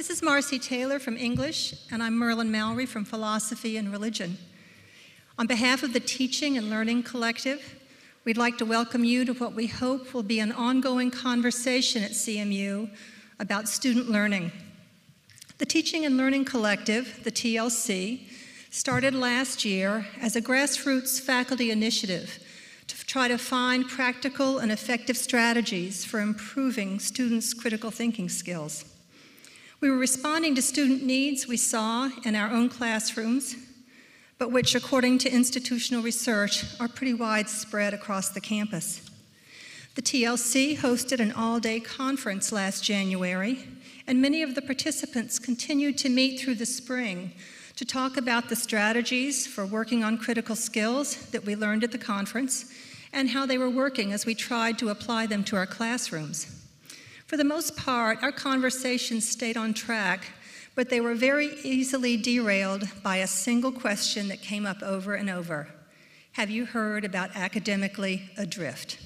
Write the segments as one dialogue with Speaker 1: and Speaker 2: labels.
Speaker 1: This is Marcy Taylor from English, and I'm Merlin Mallory from Philosophy and Religion. On behalf of the Teaching and Learning Collective, we'd like to welcome you to what we hope will be an ongoing conversation at CMU about student learning. The Teaching and Learning Collective, the TLC, started last year as a grassroots faculty initiative to try to find practical and effective strategies for improving students' critical thinking skills. We were responding to student needs we saw in our own classrooms, but which, according to institutional research, are pretty widespread across the campus. The TLC hosted an all day conference last January, and many of the participants continued to meet through the spring to talk about the strategies for working on critical skills that we learned at the conference and how they were working as we tried to apply them to our classrooms. For the most part, our conversations stayed on track, but they were very easily derailed by a single question that came up over and over Have you heard about academically adrift?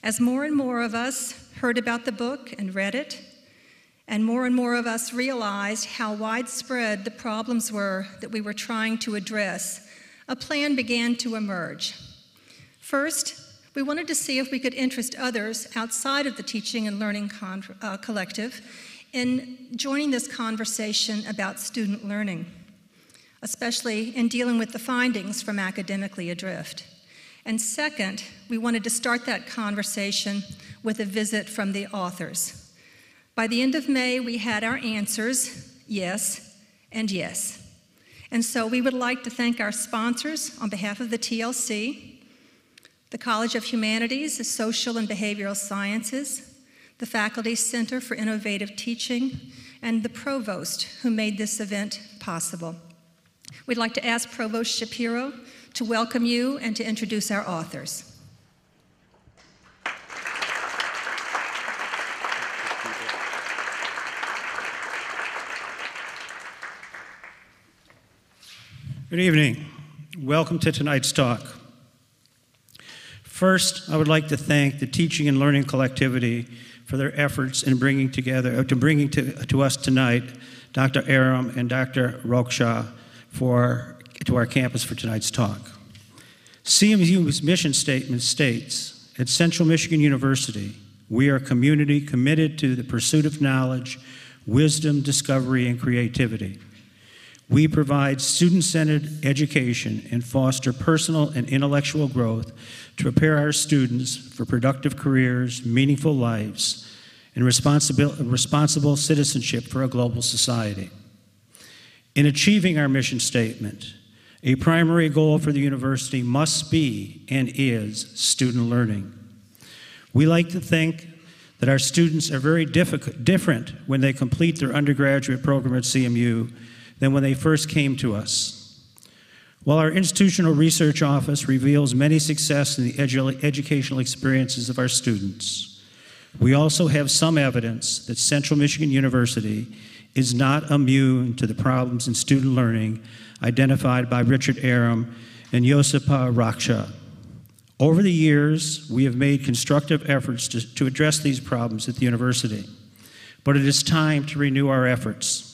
Speaker 1: As more and more of us heard about the book and read it, and more and more of us realized how widespread the problems were that we were trying to address, a plan began to emerge. First, we wanted to see if we could interest others outside of the Teaching and Learning Con- uh, Collective in joining this conversation about student learning, especially in dealing with the findings from Academically Adrift. And second, we wanted to start that conversation with a visit from the authors. By the end of May, we had our answers yes and yes. And so we would like to thank our sponsors on behalf of the TLC the College of Humanities, the Social and Behavioral Sciences, the Faculty Center for Innovative Teaching, and the Provost who made this event possible. We'd like to ask Provost Shapiro to welcome you and to introduce our authors.
Speaker 2: Good evening. Welcome to tonight's talk. First, I would like to thank the Teaching and Learning Collectivity for their efforts in bringing together, uh, to bringing to, to us tonight Dr. Arum and Dr. Roksa for, to our campus for tonight's talk. CMU's mission statement states, at Central Michigan University, we are a community committed to the pursuit of knowledge, wisdom, discovery, and creativity. We provide student centered education and foster personal and intellectual growth to prepare our students for productive careers, meaningful lives, and responsible, responsible citizenship for a global society. In achieving our mission statement, a primary goal for the university must be and is student learning. We like to think that our students are very different when they complete their undergraduate program at CMU than when they first came to us. While our institutional research office reveals many success in the edu- educational experiences of our students, we also have some evidence that Central Michigan University is not immune to the problems in student learning identified by Richard Arum and Josipa Roksa. Over the years, we have made constructive efforts to, to address these problems at the university, but it is time to renew our efforts.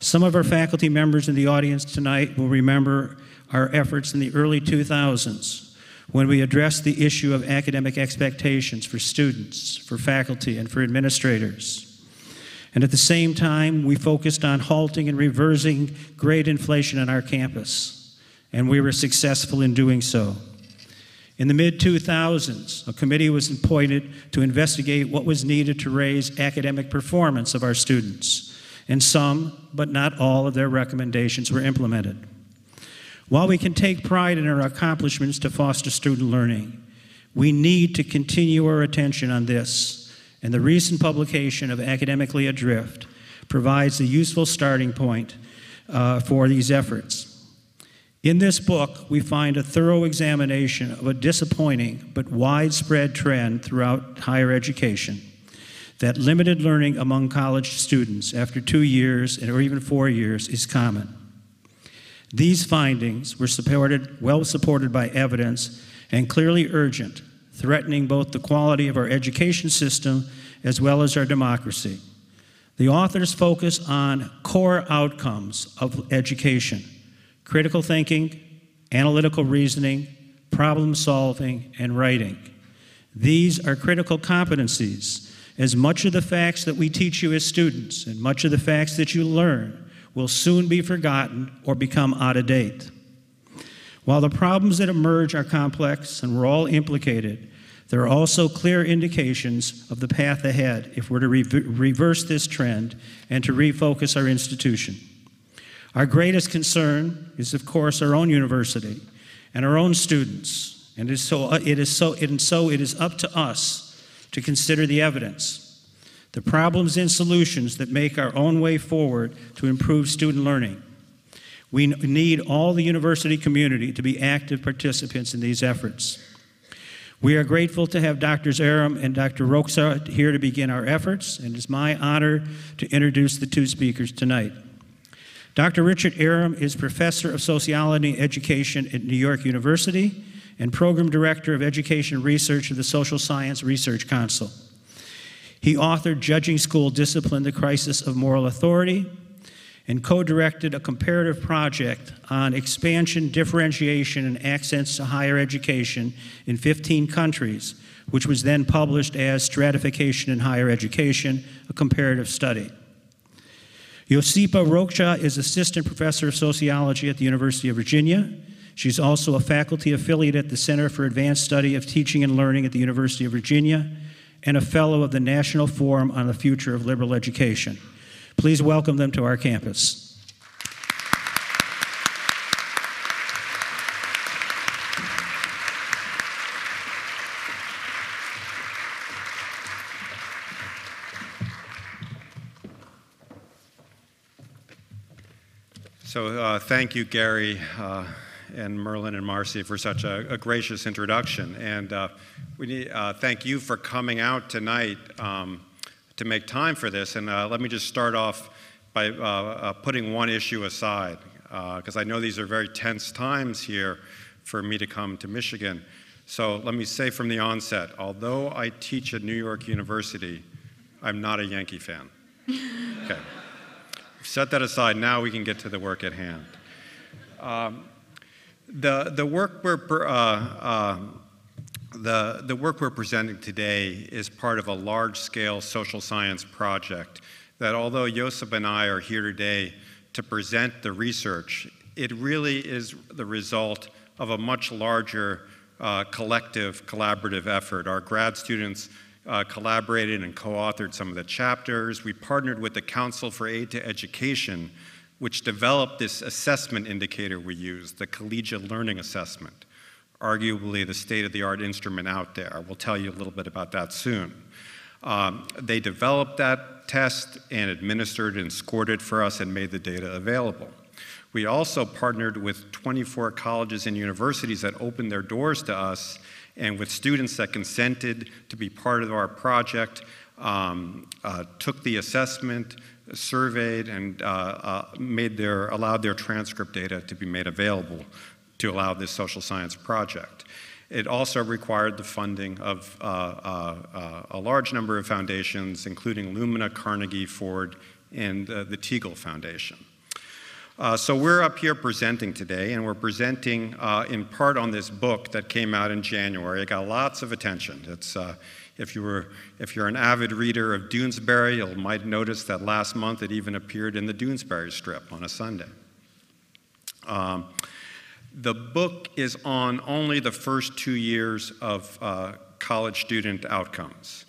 Speaker 2: Some of our faculty members in the audience tonight will remember our efforts in the early 2000s when we addressed the issue of academic expectations for students, for faculty, and for administrators. And at the same time, we focused on halting and reversing grade inflation on our campus, and we were successful in doing so. In the mid 2000s, a committee was appointed to investigate what was needed to raise academic performance of our students and some, but not all, of their recommendations were implemented. While we can take pride in our accomplishments to foster student learning, we need to continue our attention on this, and the recent publication of Academically Adrift provides a useful starting point uh, for these efforts. In this book, we find a thorough examination of a disappointing but widespread trend throughout higher education that limited learning among college students after two years or even four years is common. These findings were supported, well supported by evidence and clearly urgent, threatening both the quality of our education system as well as our democracy. The authors focus on core outcomes of education critical thinking, analytical reasoning, problem solving, and writing. These are critical competencies, as much of the facts that we teach you as students and much of the facts that you learn will soon be forgotten or become out of date. While the problems that emerge are complex and we're all implicated, there are also clear indications of the path ahead if we're to re- reverse this trend and to refocus our institution. Our greatest concern is, of course, our own university and our own students. And it is so, it is so, and so it is up to us to consider the evidence, the problems and solutions that make our own way forward to improve student learning. We need all the university community to be active participants in these efforts. We are grateful to have Drs. Arum and Dr. Roksa here to begin our efforts, and it's my honor to introduce the two speakers tonight. Dr. Richard Arum is Professor of Sociology and Education at New York University and Program Director of Education Research of the Social Science Research Council. He authored Judging School Discipline The Crisis of Moral Authority and co directed a comparative project on expansion, differentiation, and access to higher education in 15 countries, which was then published as Stratification in Higher Education, a comparative study. Josipa Roksa is Assistant Professor of Sociology at the University of Virginia. She's also a faculty affiliate at the Center for Advanced Study of Teaching and Learning at the University of Virginia and a fellow of the National Forum on the Future of Liberal Education. Please welcome them to our campus.
Speaker 3: So, uh, thank you, Gary, uh, and Merlin and Marcy, for such a, a gracious introduction. And uh, we need, uh, thank you for coming out tonight um, to make time for this. And uh, let me just start off by uh, putting one issue aside, because I know these are very tense times here for me to come to Michigan. So, let me say from the onset although I teach at New York University, I'm not a Yankee fan. Okay set that aside. Now we can get to the work at hand. Um, the, the, work we're, uh, uh, the, the work we're presenting today is part of a large scale social science project that, although Josip and I are here today to present the research, it really is the result of a much larger uh, collective, collaborative effort. Our grad students uh, collaborated and co authored some of the chapters. We partnered with the Council for Aid to Education, which developed this assessment indicator we use, the Collegiate Learning Assessment, arguably the state of the art instrument out there. We'll tell you a little bit about that soon. Um, they developed that test and administered and scored it for us and made the data available. We also partnered with 24 colleges and universities that opened their doors to us and with students that consented to be part of our project, um, uh, took the assessment, surveyed, and uh, uh, made their, allowed their transcript data to be made available to allow this social science project. It also required the funding of uh, uh, uh, a large number of foundations, including Lumina, Carnegie, Ford, and the Teagle Foundation. Uh, so we're up here presenting today, and we're presenting uh, in part on this book that came out in January. It got lots of attention. It's, uh, if, you were, if you're an avid reader of Doonesbury, you might notice that last month it even appeared in the Doonesbury strip on a Sunday. Um, the book is on only the first two years of uh, college student outcomes.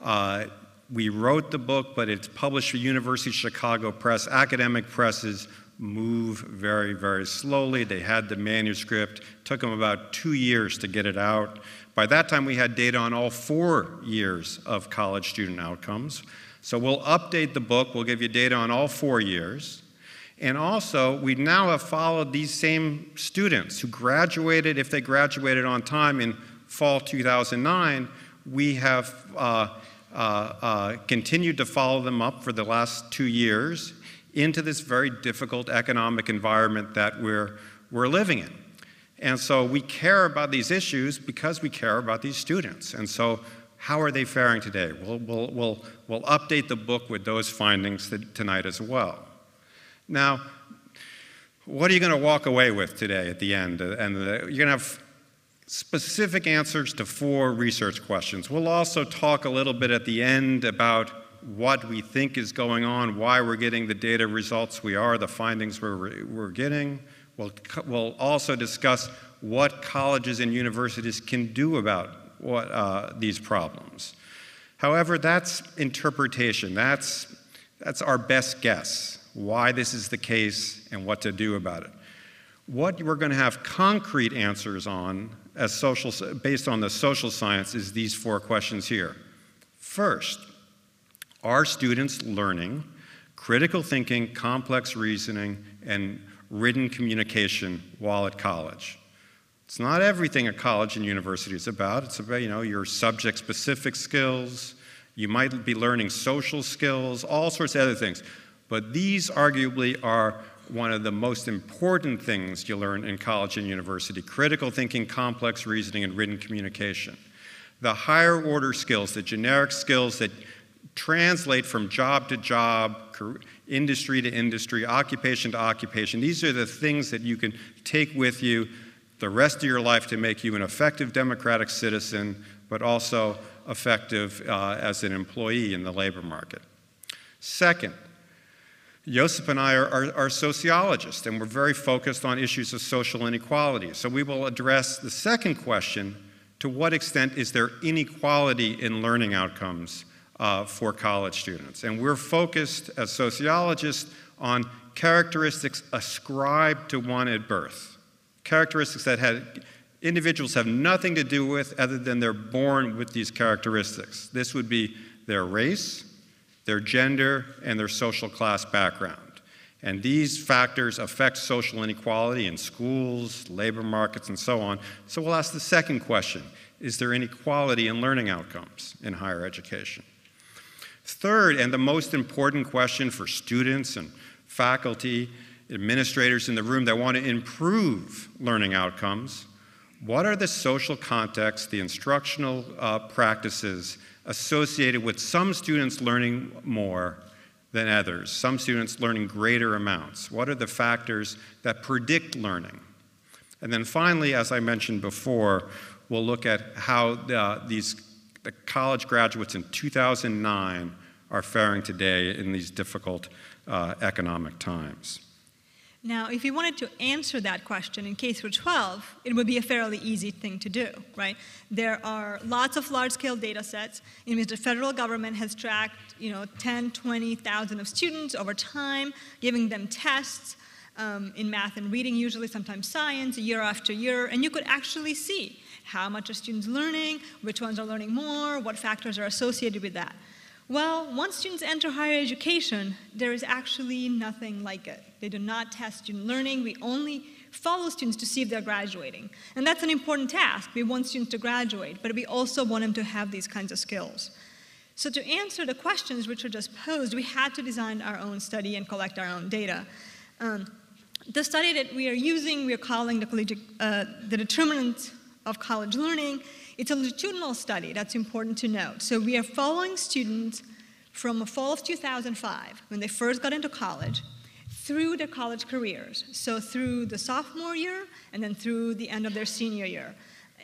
Speaker 3: Uh, we wrote the book, but it's published for University of Chicago Press. Academic presses move very, very slowly. They had the manuscript, took them about two years to get it out. By that time, we had data on all four years of college student outcomes. So we'll update the book, we'll give you data on all four years. And also, we now have followed these same students who graduated, if they graduated on time in fall 2009, we have uh, uh, uh, continued to follow them up for the last two years into this very difficult economic environment that we're, we're living in. And so we care about these issues because we care about these students. And so, how are they faring today? We'll, we'll, we'll, we'll update the book with those findings tonight as well. Now, what are you going to walk away with today at the end? And the, you're going to have specific answers to four research questions. We'll also talk a little bit at the end about what we think is going on, why we're getting the data results we are, the findings we're, we're getting. We'll, we'll also discuss what colleges and universities can do about what, uh, these problems. However, that's interpretation. That's, that's our best guess, why this is the case and what to do about it. What we're going to have concrete answers on as social, based on the social science is these four questions here. First, are students learning critical thinking, complex reasoning, and written communication while at college? It's not everything a college and university is about. It's about, you know, your subject specific skills. You might be learning social skills, all sorts of other things. But these arguably are one of the most important things you learn in college and university critical thinking, complex reasoning, and written communication. The higher order skills, the generic skills that translate from job to job, industry to industry, occupation to occupation. These are the things that you can take with you the rest of your life to make you an effective democratic citizen, but also effective uh, as an employee in the labor market. Second, Josip and I are, are, are, sociologists, and we're very focused on issues of social inequality. So we will address the second question to what extent is there inequality in learning outcomes uh, for college students. And we're focused as sociologists on characteristics ascribed to one at birth, characteristics that had, individuals have nothing to do with other than they're born with these characteristics. This would be their race, their gender, and their social class background. And these factors affect social inequality in schools, labor markets, and so on. So we'll ask the second question Is there inequality in learning outcomes in higher education? Third, and the most important question for students and faculty, administrators in the room that want to improve learning outcomes, what are the social contexts, the instructional uh, practices associated with some students learning more than others, some students learning greater amounts? What are the factors that predict learning? And then finally, as I mentioned before, we'll look at how uh, these the college graduates in 2009 are faring today in these difficult uh, economic times.
Speaker 4: Now, if you wanted to answer that question in K through 12, it would be a fairly easy thing to do, right? There are lots of large-scale data sets in which the federal government has tracked, you know, 10, 20,000 of students over time, giving them tests um, in math and reading, usually sometimes science, year after year, and you could actually see how much are student's learning, which ones are learning more, what factors are associated with that. Well, once students enter higher education, there is actually nothing like it. They do not test student learning. We only follow students to see if they're graduating. And that's an important task. We want students to graduate, but we also want them to have these kinds of skills. So to answer the questions which were just posed, we had to design our own study and collect our own data. Um, the study that we are using, we are calling the, collegiate, uh, the determinants of college learning. It's a longitudinal study, that's important to note. So we are following students from the fall of 2005, when they first got into college, through their college careers. So through the sophomore year, and then through the end of their senior year,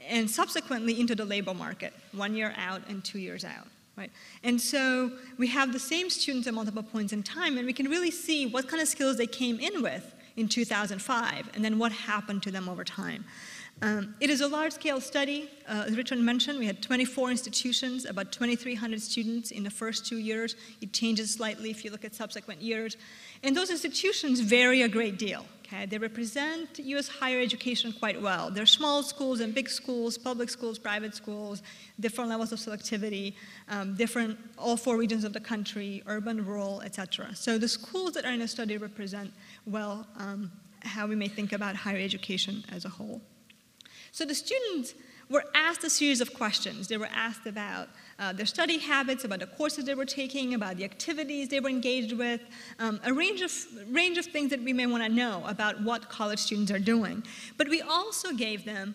Speaker 4: and subsequently into the labor market, one year out and two years out. Right? And so we have the same students at multiple points in time, and we can really see what kind of skills they came in with in 2005, and then what happened to them over time. Um, it is a large-scale study. Uh, as Richard mentioned, we had 24 institutions, about 2,300 students in the first two years. It changes slightly if you look at subsequent years. And those institutions vary a great deal. Okay? They represent U.S. higher education quite well. They're small schools and big schools, public schools, private schools, different levels of selectivity, um, different, all four regions of the country, urban, rural, etc. So the schools that are in the study represent well um, how we may think about higher education as a whole. So the students were asked a series of questions. They were asked about uh, their study habits, about the courses they were taking, about the activities they were engaged with, um, a range of, range of things that we may want to know about what college students are doing. But we also gave them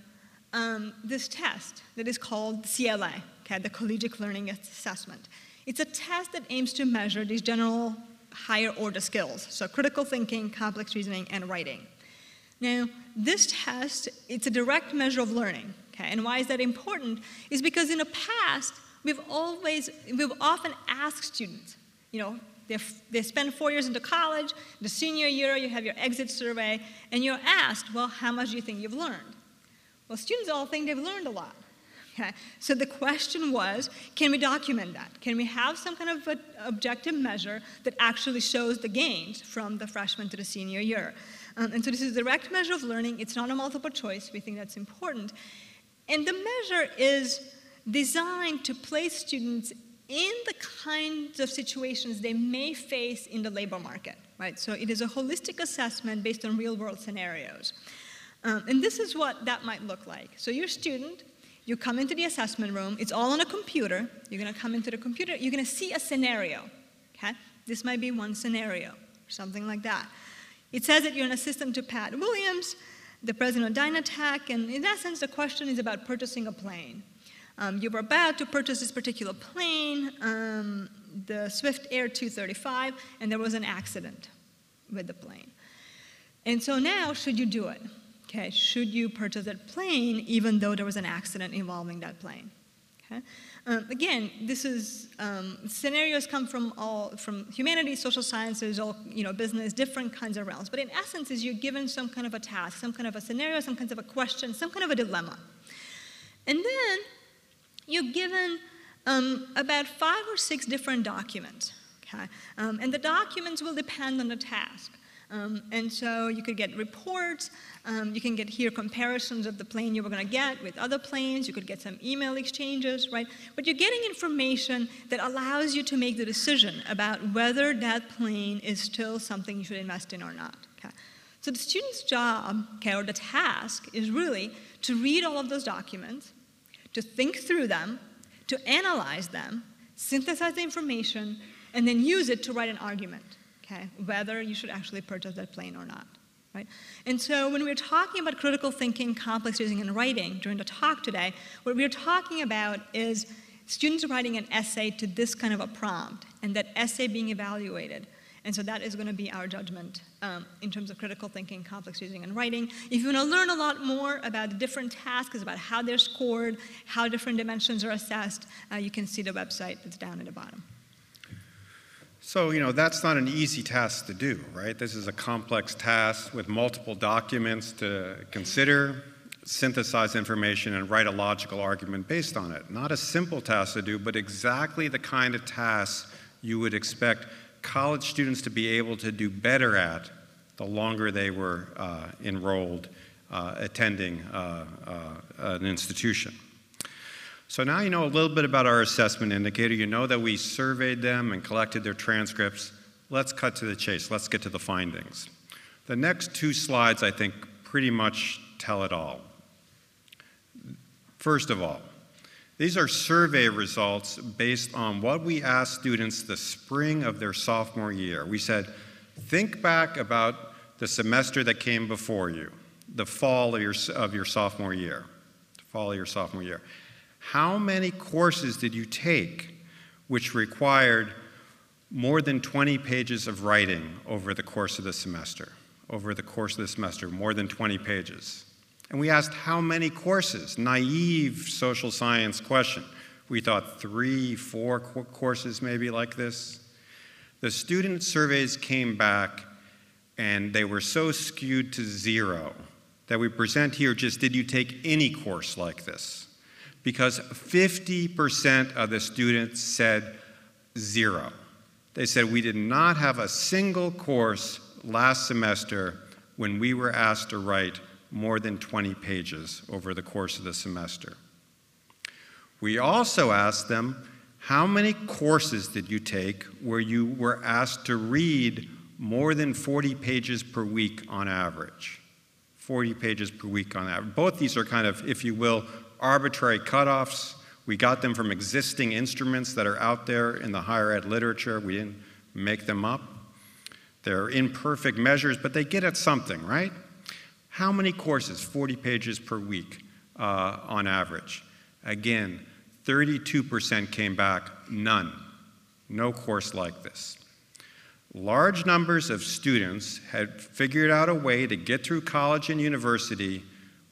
Speaker 4: um, this test that is called CLA, okay, the Collegiate Learning Assessment. It's a test that aims to measure these general higher order skills, so critical thinking, complex reasoning, and writing. Now, this test, it's a direct measure of learning, okay? And why is that important? Is because in the past, we've always, we've often asked students, you know, they spend four years into college, the senior year you have your exit survey, and you're asked, well, how much do you think you've learned? Well, students all think they've learned a lot. Okay? So the question was, can we document that? Can we have some kind of objective measure that actually shows the gains from the freshman to the senior year? Um, and so this is a direct measure of learning. It's not a multiple choice. We think that's important. And the measure is designed to place students in the kinds of situations they may face in the labor market, right? So it is a holistic assessment based on real world scenarios. Um, and this is what that might look like. So you're a student, you come into the assessment room, it's all on a computer. You're gonna come into the computer, you're gonna see a scenario, okay? This might be one scenario, something like that. It says that you're an assistant to Pat Williams, the president of Dynatech, and in essence, the question is about purchasing a plane. Um, you were about to purchase this particular plane, um, the Swift Air 235, and there was an accident with the plane. And so now, should you do it? Okay, should you purchase that plane even though there was an accident involving that plane? Okay? Um, again, this is um, scenarios come from all from humanities, social sciences, all you know, business, different kinds of realms. But in essence, is you're given some kind of a task, some kind of a scenario, some kind of a question, some kind of a dilemma, and then you're given um, about five or six different documents. Okay, um, and the documents will depend on the task. Um, and so you could get reports, um, you can get here comparisons of the plane you were going to get with other planes, you could get some email exchanges, right? But you're getting information that allows you to make the decision about whether that plane is still something you should invest in or not. Okay? So the student's job, okay, or the task, is really to read all of those documents, to think through them, to analyze them, synthesize the information, and then use it to write an argument okay, whether you should actually purchase that plane or not. Right? And so when we're talking about critical thinking, complex reasoning, and writing during the talk today, what we're talking about is students writing an essay to this kind of a prompt, and that essay being evaluated. And so that is going to be our judgment um, in terms of critical thinking, complex reasoning, and writing. If you want to learn a lot more about the different tasks, about how they're scored, how different dimensions are assessed, uh, you can see the website that's down at the bottom.
Speaker 3: So, you know, that's not an easy task to do, right? This is a complex task with multiple documents to consider, synthesize information, and write a logical argument based on it. Not a simple task to do, but exactly the kind of task you would expect college students to be able to do better at the longer they were uh, enrolled uh, attending uh, uh an institution. So now you know a little bit about our assessment indicator. You know that we surveyed them and collected their transcripts. Let's cut to the chase. Let's get to the findings. The next two slides, I think, pretty much tell it all. First of all, these are survey results based on what we asked students the spring of their sophomore year. We said, think back about the semester that came before you, the fall of your, of your sophomore year, the fall of your sophomore year. How many courses did you take which required more than 20 pages of writing over the course of the semester? Over the course of the semester, more than 20 pages. And we asked how many courses? Naive social science question. We thought three, four courses maybe like this. The student surveys came back and they were so skewed to zero that we present here just did you take any course like this? Because 50% of the students said zero. They said we did not have a single course last semester when we were asked to write more than 20 pages over the course of the semester. We also asked them, how many courses did you take where you were asked to read more than 40 pages per week on average? 40 pages per week on average. Both these are kind of, if you will, arbitrary cutoffs. We got them from existing instruments that are out there in the higher ed literature. We didn't make them up. They're imperfect measures, but they get at something, right? How many courses? 40 pages per week uh, on average. Again, 32% came back none. No course like this. Large numbers of students had figured out a way to get through college and university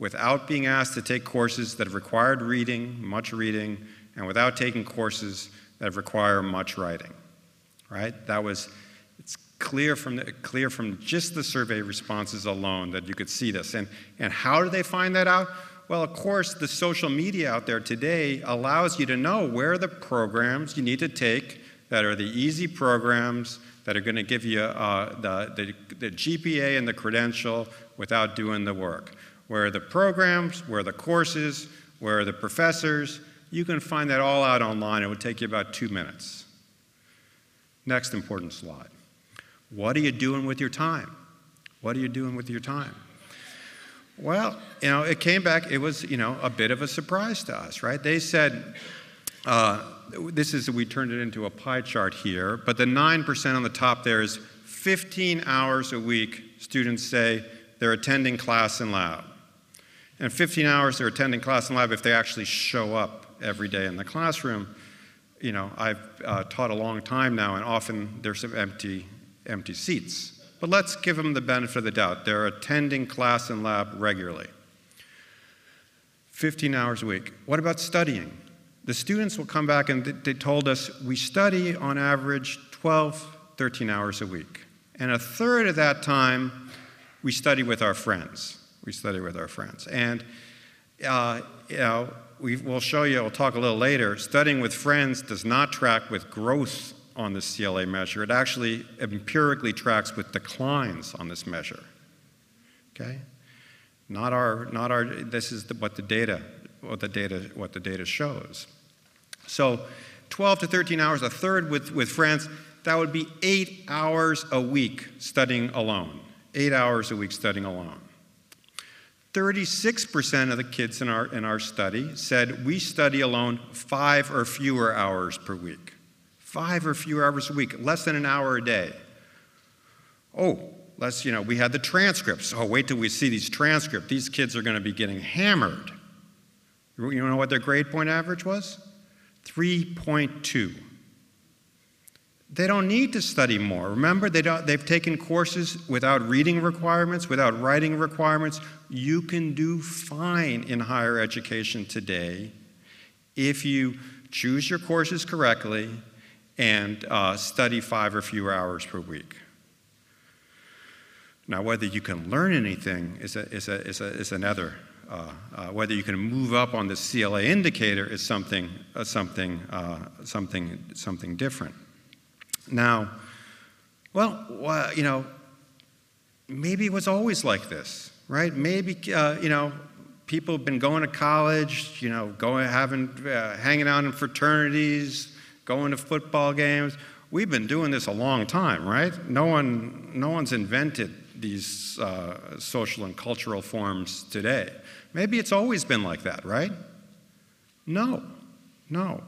Speaker 3: without being asked to take courses that have required reading, much reading, and without taking courses that require much writing. Right? That was it's clear from the, clear from just the survey responses alone that you could see this. And and how do they find that out? Well, of course, the social media out there today allows you to know where the programs you need to take that are the easy programs that are going to give you uh, the, the, the GPA and the credential without doing the work. Where are the programs, where are the courses, where are the professors. You can find that all out online. It would take you about two minutes. Next important slide. What are you doing with your time? What are you doing with your time? Well, you know, it came back, it was, you know, a bit of a surprise to us, right? They said, uh, this is, we turned it into a pie chart here, but the 9% on the top there is 15 hours a week, students say they're attending class and lab. And 15 hours they're attending class and lab if they actually show up every day in the classroom. You know, I've uh, taught a long time now, and often there's some empty, empty seats. But let's give them the benefit of the doubt. They're attending class and lab regularly. 15 hours a week. What about studying? The students will come back and they told us we study on average 12, 13 hours a week. And a third of that time, we study with our friends. We study with our friends. And, uh, you know, we, will show you, we'll talk a little later, studying with friends does not track with growth on the CLA measure. It actually empirically tracks with declines on this measure. Okay? Not our, not our, this is the, what the data what the data, what the data shows. So 12 to 13 hours, a third with, with friends, that would be eight hours a week studying alone. Eight hours a week studying alone. 36% of the kids in our, in our study said we study alone five or fewer hours per week. Five or fewer hours a week, less than an hour a day. Oh, let's, you know, we had the transcripts. Oh, wait till we see these transcripts. These kids are going to be getting hammered. You know what their grade point average was? 3.2. They don't need to study more. Remember, they they've taken courses without reading requirements, without writing requirements. You can do fine in higher education today if you choose your courses correctly and uh, study five or fewer hours per week. Now, whether you can learn anything is, a, is, a, is, a, is another uh, uh, whether you can move up on the CLA indicator is something, uh, something, something, something different. Now, well, you know, maybe it was always like this, right? Maybe, uh, you know, people have been going to college, you know, going, having, uh, hanging out in fraternities, going to football games. We've been doing this a long time, right? No one, no one's invented these uh, social and cultural forms today. Maybe it's always been like that, right? No, no.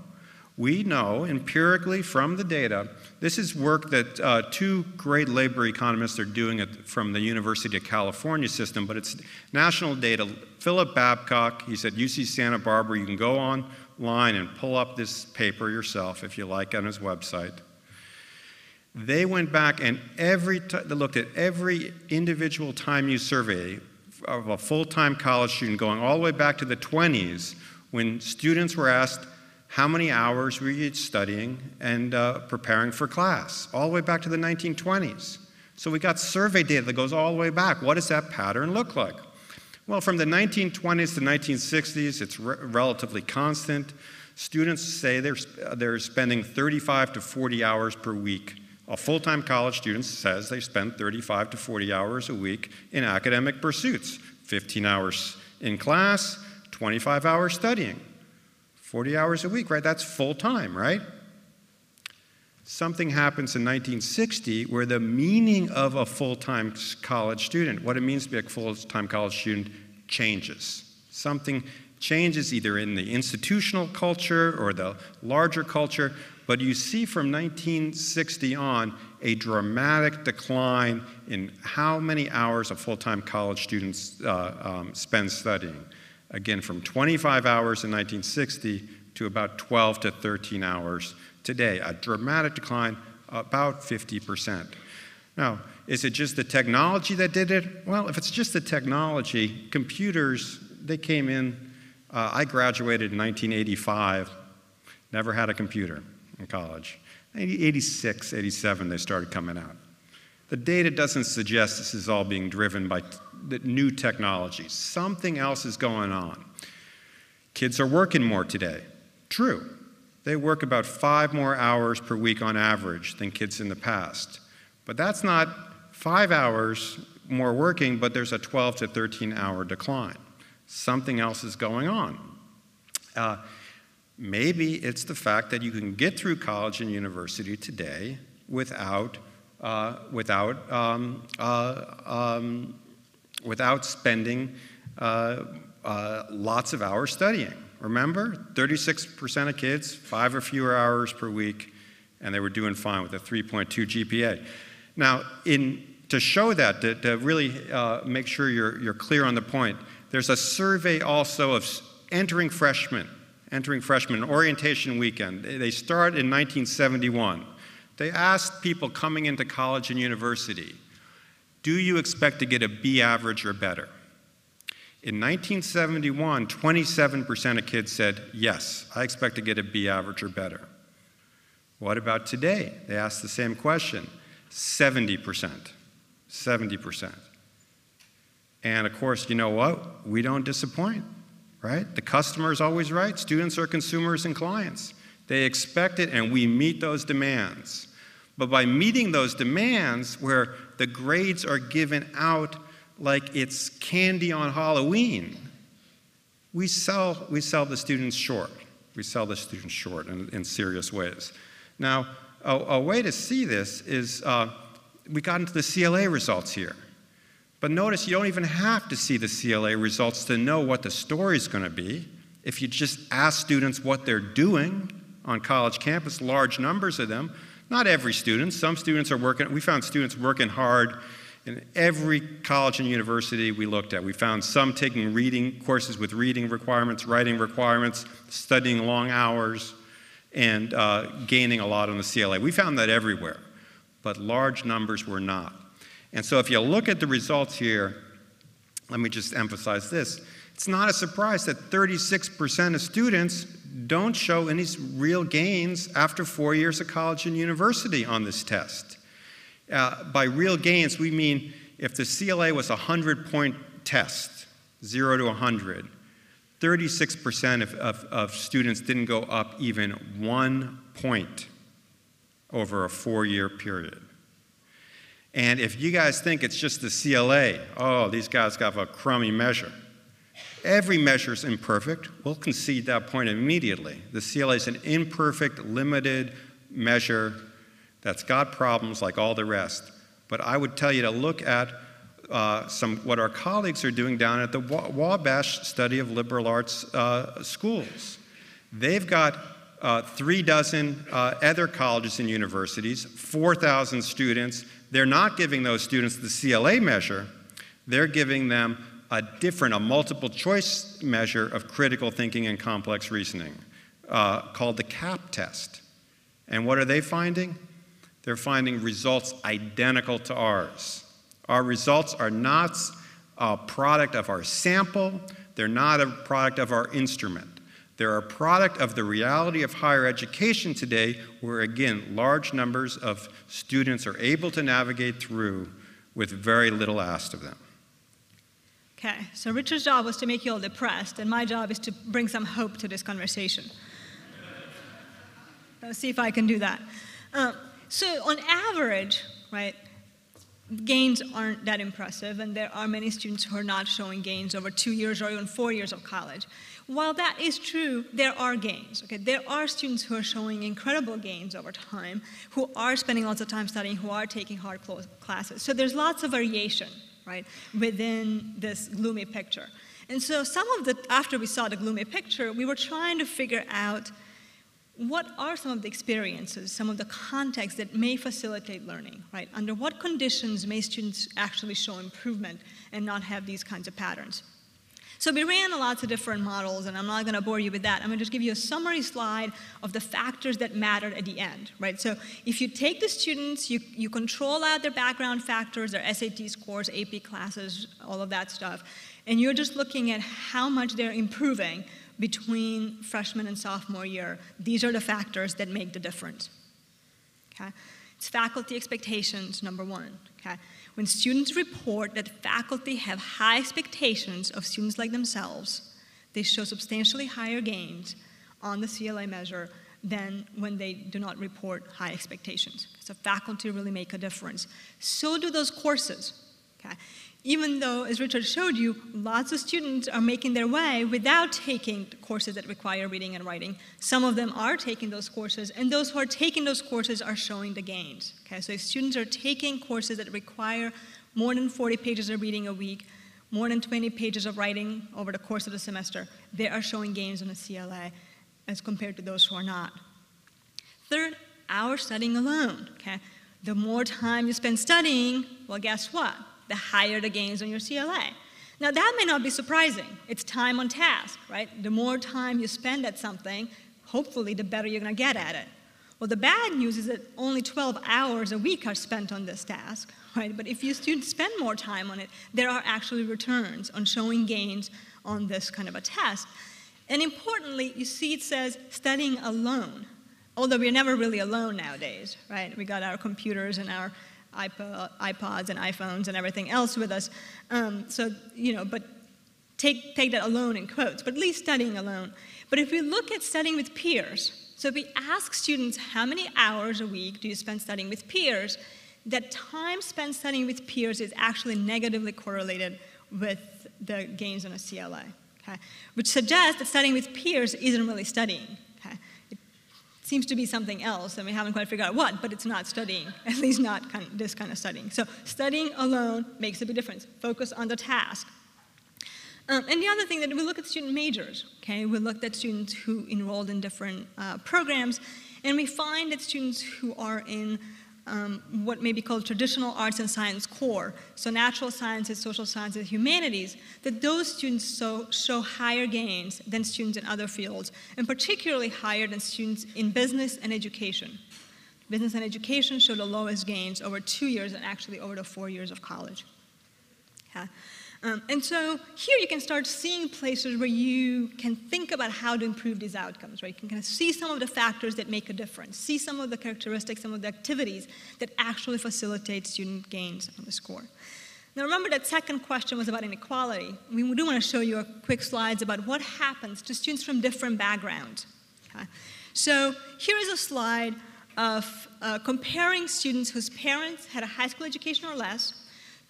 Speaker 3: We know empirically from the data, this is work that uh, two great labor economists are doing it from the University of California system, but it's national data. Philip Babcock, he's at UC Santa Barbara. You can go online and pull up this paper yourself if you like on his website. They went back and every t- they looked at every individual time use survey of a full time college student going all the way back to the 20s when students were asked, How many hours were you studying and uh, preparing for class? All the way back to the 1920s. So we got survey data that goes all the way back. What does that pattern look like? Well, from the 1920s to 1960s, it's re- relatively constant. Students say they're, they're spending 35 to 40 hours per week a full time college student says they spend 35 to 40 hours a week in academic pursuits 15 hours in class, 25 hours studying. 40 hours a week, right? That's full time, right? Something happens in 1960 where the meaning of a full time college student, what it means to be a full time college student, changes. Something changes either in the institutional culture or the larger culture, but you see from 1960 on a dramatic decline in how many hours a full time college student uh, um, spend studying. Again, from 25 hours in 1960 to about 12 to 13 hours today, a dramatic decline, about 50%. Now, is it just the technology that did it? Well, if it's just the technology, computers, they came in. Uh, I graduated in 1985, never had a computer in college. 86, 87, they started coming out. The data doesn't suggest this is all being driven by the new technology. Something else is going on. Kids are working more today. True. They work about five more hours per week on average than kids in the past. But that's not five hours more working, but there's a 12 to 13 hour decline. Something else is going on. Uh, maybe it's the fact that you can get through college and university today without, uh, without, um, uh, um, without spending uh, uh, lots of hours studying. Remember, 36% of kids, five or fewer hours per week, and they were doing fine with a 3.2 GPA. Now, in, to show that, to, to really uh, make sure you're, you're clear on the point, there's a survey also of entering freshmen, entering freshmen, orientation weekend. They start in 1971. They asked people coming into college and university, do you expect to get a B average or better? In 1971, 27% of kids said, Yes, I expect to get a B average or better. What about today? They asked the same question 70%. 70%. And of course, you know what? We don't disappoint, right? The customer is always right. Students are consumers and clients. They expect it, and we meet those demands. But by meeting those demands, where the grades are given out like it's candy on Halloween. We sell, we sell the students short. We sell the students short in, in serious ways. Now, a, a, way to see this is uh, we got into the CLA results here. But notice you don't even have to see the CLA results to know what the story is going to be. If you just ask students what they're doing on college campus, large numbers of them, not every student, some students are working, we found students working hard in every college and university we looked at, we found some taking reading courses with reading requirements, writing requirements, studying long hours, and uh, gaining a lot on the CLA. We found that everywhere, but large numbers were not. And so if you look at the results here, let me just emphasize this. It's not a surprise that 36% of students don't show any real gains after four years of college and university on this test. Uh, by real gains, we mean if the CLA was a 100 point test, 0 to 100, 36% of, of, of, students didn't go up even one point over a four year period. And if you guys think it's just the CLA, oh, these guys got a crummy measure. Every measure is imperfect. We'll concede that point immediately. The CLA is an imperfect, limited measure that's got problems like all the rest. But I would tell you to look at uh, some what our colleagues are doing down at the Wabash Study of Liberal Arts uh, Schools. They've got uh, three dozen uh, other colleges and universities, 4,000 students. They're not giving those students the CLA measure, they're giving them a different, a multiple choice measure of critical thinking and complex reasoning uh, called the CAAP test. And what are they finding? they're finding results identical to ours. Our results are not a product of our sample, they're not a product of our instrument. They're a product of the reality of higher education today, where again, large numbers of students are able to navigate through with very little asked of them.
Speaker 4: Okay, so Richard's job was to make you all depressed, and my job is to bring some hope to this conversation. Let's see if I can do that. Uh, so on average, right, gains aren't that impressive, and there are many students who are not showing gains over two years or even four years of college. While that is true, there are gains. Okay, there are students who are showing incredible gains over time, who are spending lots of time studying, who are taking hard classes. So there's lots of variation, right, within this gloomy picture. And so some of the after we saw the gloomy picture, we were trying to figure out what are some of the experiences, some of the contexts that may facilitate learning, right? Under what conditions may students actually show improvement and not have these kinds of patterns? So we ran lots of different models, and I'm not going to bore you with that. I'm going to just give you a summary slide of the factors that mattered at the end, right? So if you take the students, you, you control out their background factors, their SAT scores, AP classes, all of that stuff, and you're just looking at how much they're improving between freshman and sophomore year. These are the factors that make the difference. Okay? It's faculty expectations, number one. Okay? When students report that faculty have high expectations of students like themselves, they show substantially higher gains on the CLA measure than when they do not report high expectations. So faculty really make a difference. So do those courses. Okay? Even though, as Richard showed you, lots of students are making their way without taking courses that require reading and writing. Some of them are taking those courses, and those who are taking those courses are showing the gains. Okay, so if students are taking courses that require more than 40 pages of reading a week, more than 20 pages of writing over the course of the semester, they are showing gains on the CLA as compared to those who are not. Third, hour studying alone. Okay, the more time you spend studying, well, guess what? The higher the gains on your CLA. Now, that may not be surprising. It's time on task, right? The more time you spend at something, hopefully, the better you're going to get at it. Well, the bad news is that only 12 hours a week are spent on this task, right? But if you students spend more time on it, there are actually returns on showing gains on this kind of a test. And importantly, you see it says studying alone, although we're never really alone nowadays, right? We got our computers and our iPod, iPods and iPhones and everything else with us. Um, so, you know, but take, take that alone in quotes, but at least studying alone. But if we look at studying with peers, so if we ask students how many hours a week do you spend studying with peers, that time spent studying with peers is actually negatively correlated with the gains on a CLA, okay? which suggests that studying with peers isn't really studying seems to be something else, and we haven't quite figured out what, but it's not studying, at least not kind of this kind of studying. So studying alone makes a big difference. Focus on the task. Um, and the other thing that we look at student majors, okay? We looked at students who enrolled in different uh, programs, and we find that students who are in um, what may be called traditional arts and science core, so natural sciences, social sciences, humanities, that those students so, show higher gains than students in other fields, and particularly higher than students in business and education. Business and education show the lowest gains over two years and actually over the four years of college. Yeah. Um, and so here you can start seeing places where you can think about how to improve these outcomes, right? You can kind of see some of the factors that make a difference, see some of the characteristics, some of the activities that actually facilitate student gains on the score. Now remember that second question was about inequality. We do want to show you a quick slides about what happens to students from different backgrounds. Okay? So here is a slide of uh, comparing students whose parents had a high school education or less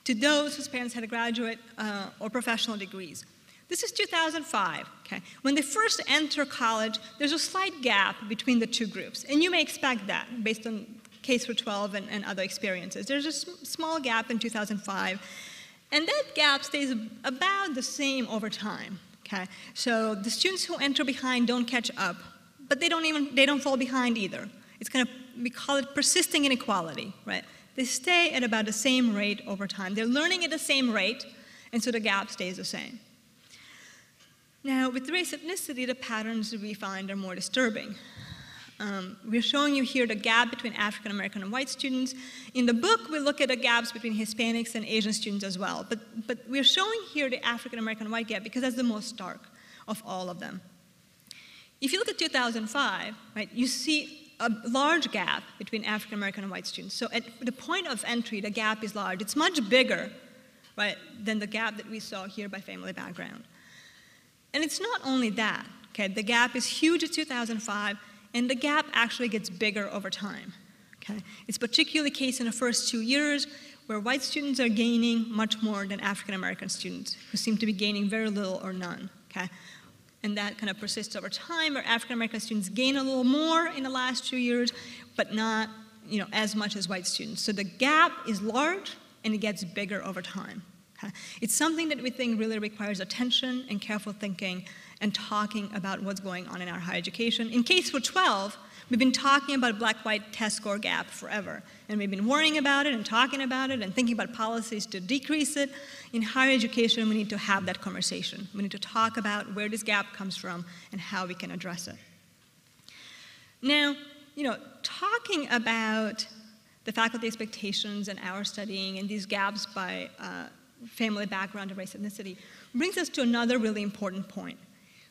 Speaker 4: to those whose parents had graduate uh, or professional degrees. This is 2005, okay? When they first enter college, there's a slight gap between the two groups, and you may expect that based on K through 12 and, and other experiences. There's a small gap in 2005, and that gap stays about the same over time, okay? So the students who enter behind don't catch up, but they don't even, they don't fall behind either. It's kind of, we call it persisting inequality, right? They stay at about the same rate over time. They're learning at the same rate, and so the gap stays the same. Now, with race ethnicity, the patterns we find are more disturbing. Um, we're showing you here the gap between African American and white students. In the book, we look at the gaps between Hispanics and Asian students as well. But, but we're showing here the African American white gap because that's the most stark of all of them. If you look at 2005, right, you see a large gap between African American and white students. So at the point of entry, the gap is large. It's much bigger, right, than the gap that we saw here by family background. And it's not only that, okay, the gap is huge at 2005, and the gap actually gets bigger over time. Okay? It's particularly the case in the first two years where white students are gaining much more than African American students, who seem to be gaining very little or none. Okay? And that kind of persists over time, where African American students gain a little more in the last two years, but not you know, as much as white students. So the gap is large and it gets bigger over time. It's something that we think really requires attention and careful thinking and talking about what's going on in our higher education. In K through 12, We've been talking about black-white test score gap forever, and we've been worrying about it and talking about it and thinking about policies to decrease it. In higher education, we need to have that conversation. We need to talk about where this gap comes from and how we can address it. Now, you know, talking about the faculty expectations and our studying and these gaps by uh, family background and race ethnicity brings us to another really important point,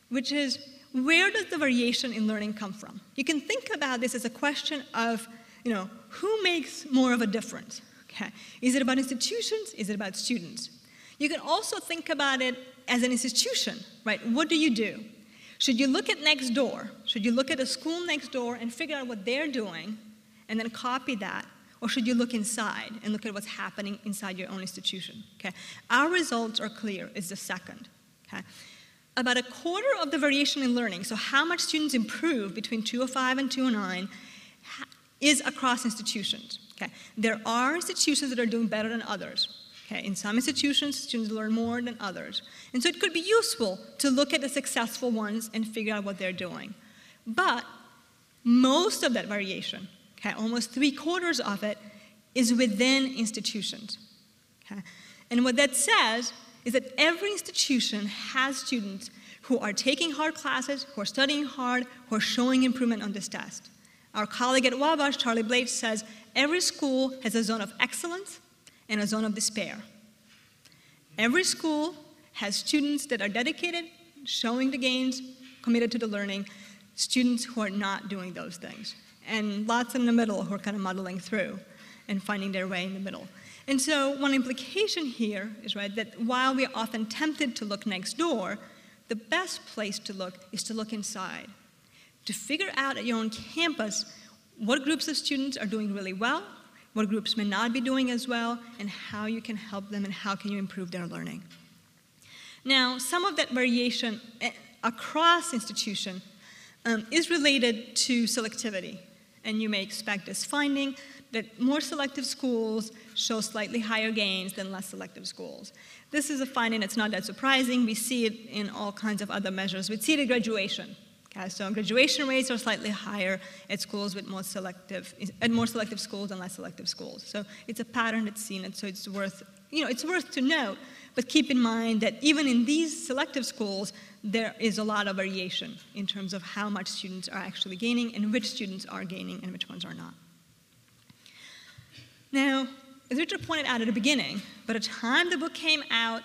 Speaker 4: which is where does the variation in learning come from? You can think about this as a question of, you know, who makes more of a difference? Okay. Is it about institutions? Is it about students? You can also think about it as an institution, right? What do you do? Should you look at next door? Should you look at a school next door and figure out what they're doing and then copy that? Or should you look inside and look at what's happening inside your own institution? Okay. Our results are clear, it's the second. Okay. About a quarter of the variation in learning, so how much students improve between 205 and 209, is across institutions. Okay. There are institutions that are doing better than others. Okay. In some institutions, students learn more than others. And so it could be useful to look at the successful ones and figure out what they're doing. But most of that variation, okay, almost three quarters of it, is within institutions. Okay? And what that says is that every institution has students who are taking hard classes, who are studying hard, who are showing improvement on this test. Our colleague at Wabash, Charlie Blaich, says every school has a zone of excellence and a zone of despair. Every school has students that are dedicated, showing the gains, committed to the learning, students who are not doing those things, and lots in the middle who are kind of muddling through and finding their way in the middle. And so, one implication here is right that while we are often tempted to look next door, the best place to look is to look inside, to figure out at your own campus what groups of students are doing really well, what groups may not be doing as well, and how you can help them and how can you improve their learning. Now, some of that variation eh, across institution um, is related to selectivity, and you may expect this finding that more selective schools show slightly higher gains than less selective schools. This is a finding that's not that surprising. We see it in all kinds of other measures. We see it at graduation. Okay, so graduation rates are slightly higher at schools with more selective, at more selective schools and less selective schools. So it's a pattern that's seen, and so it's worth, you know, it's worth to note. But keep in mind that even in these selective schools, there is a lot of variation in terms of how much students are actually gaining and which students are gaining and which ones are not. Now, as Richard pointed out at the beginning, by the time the book came out,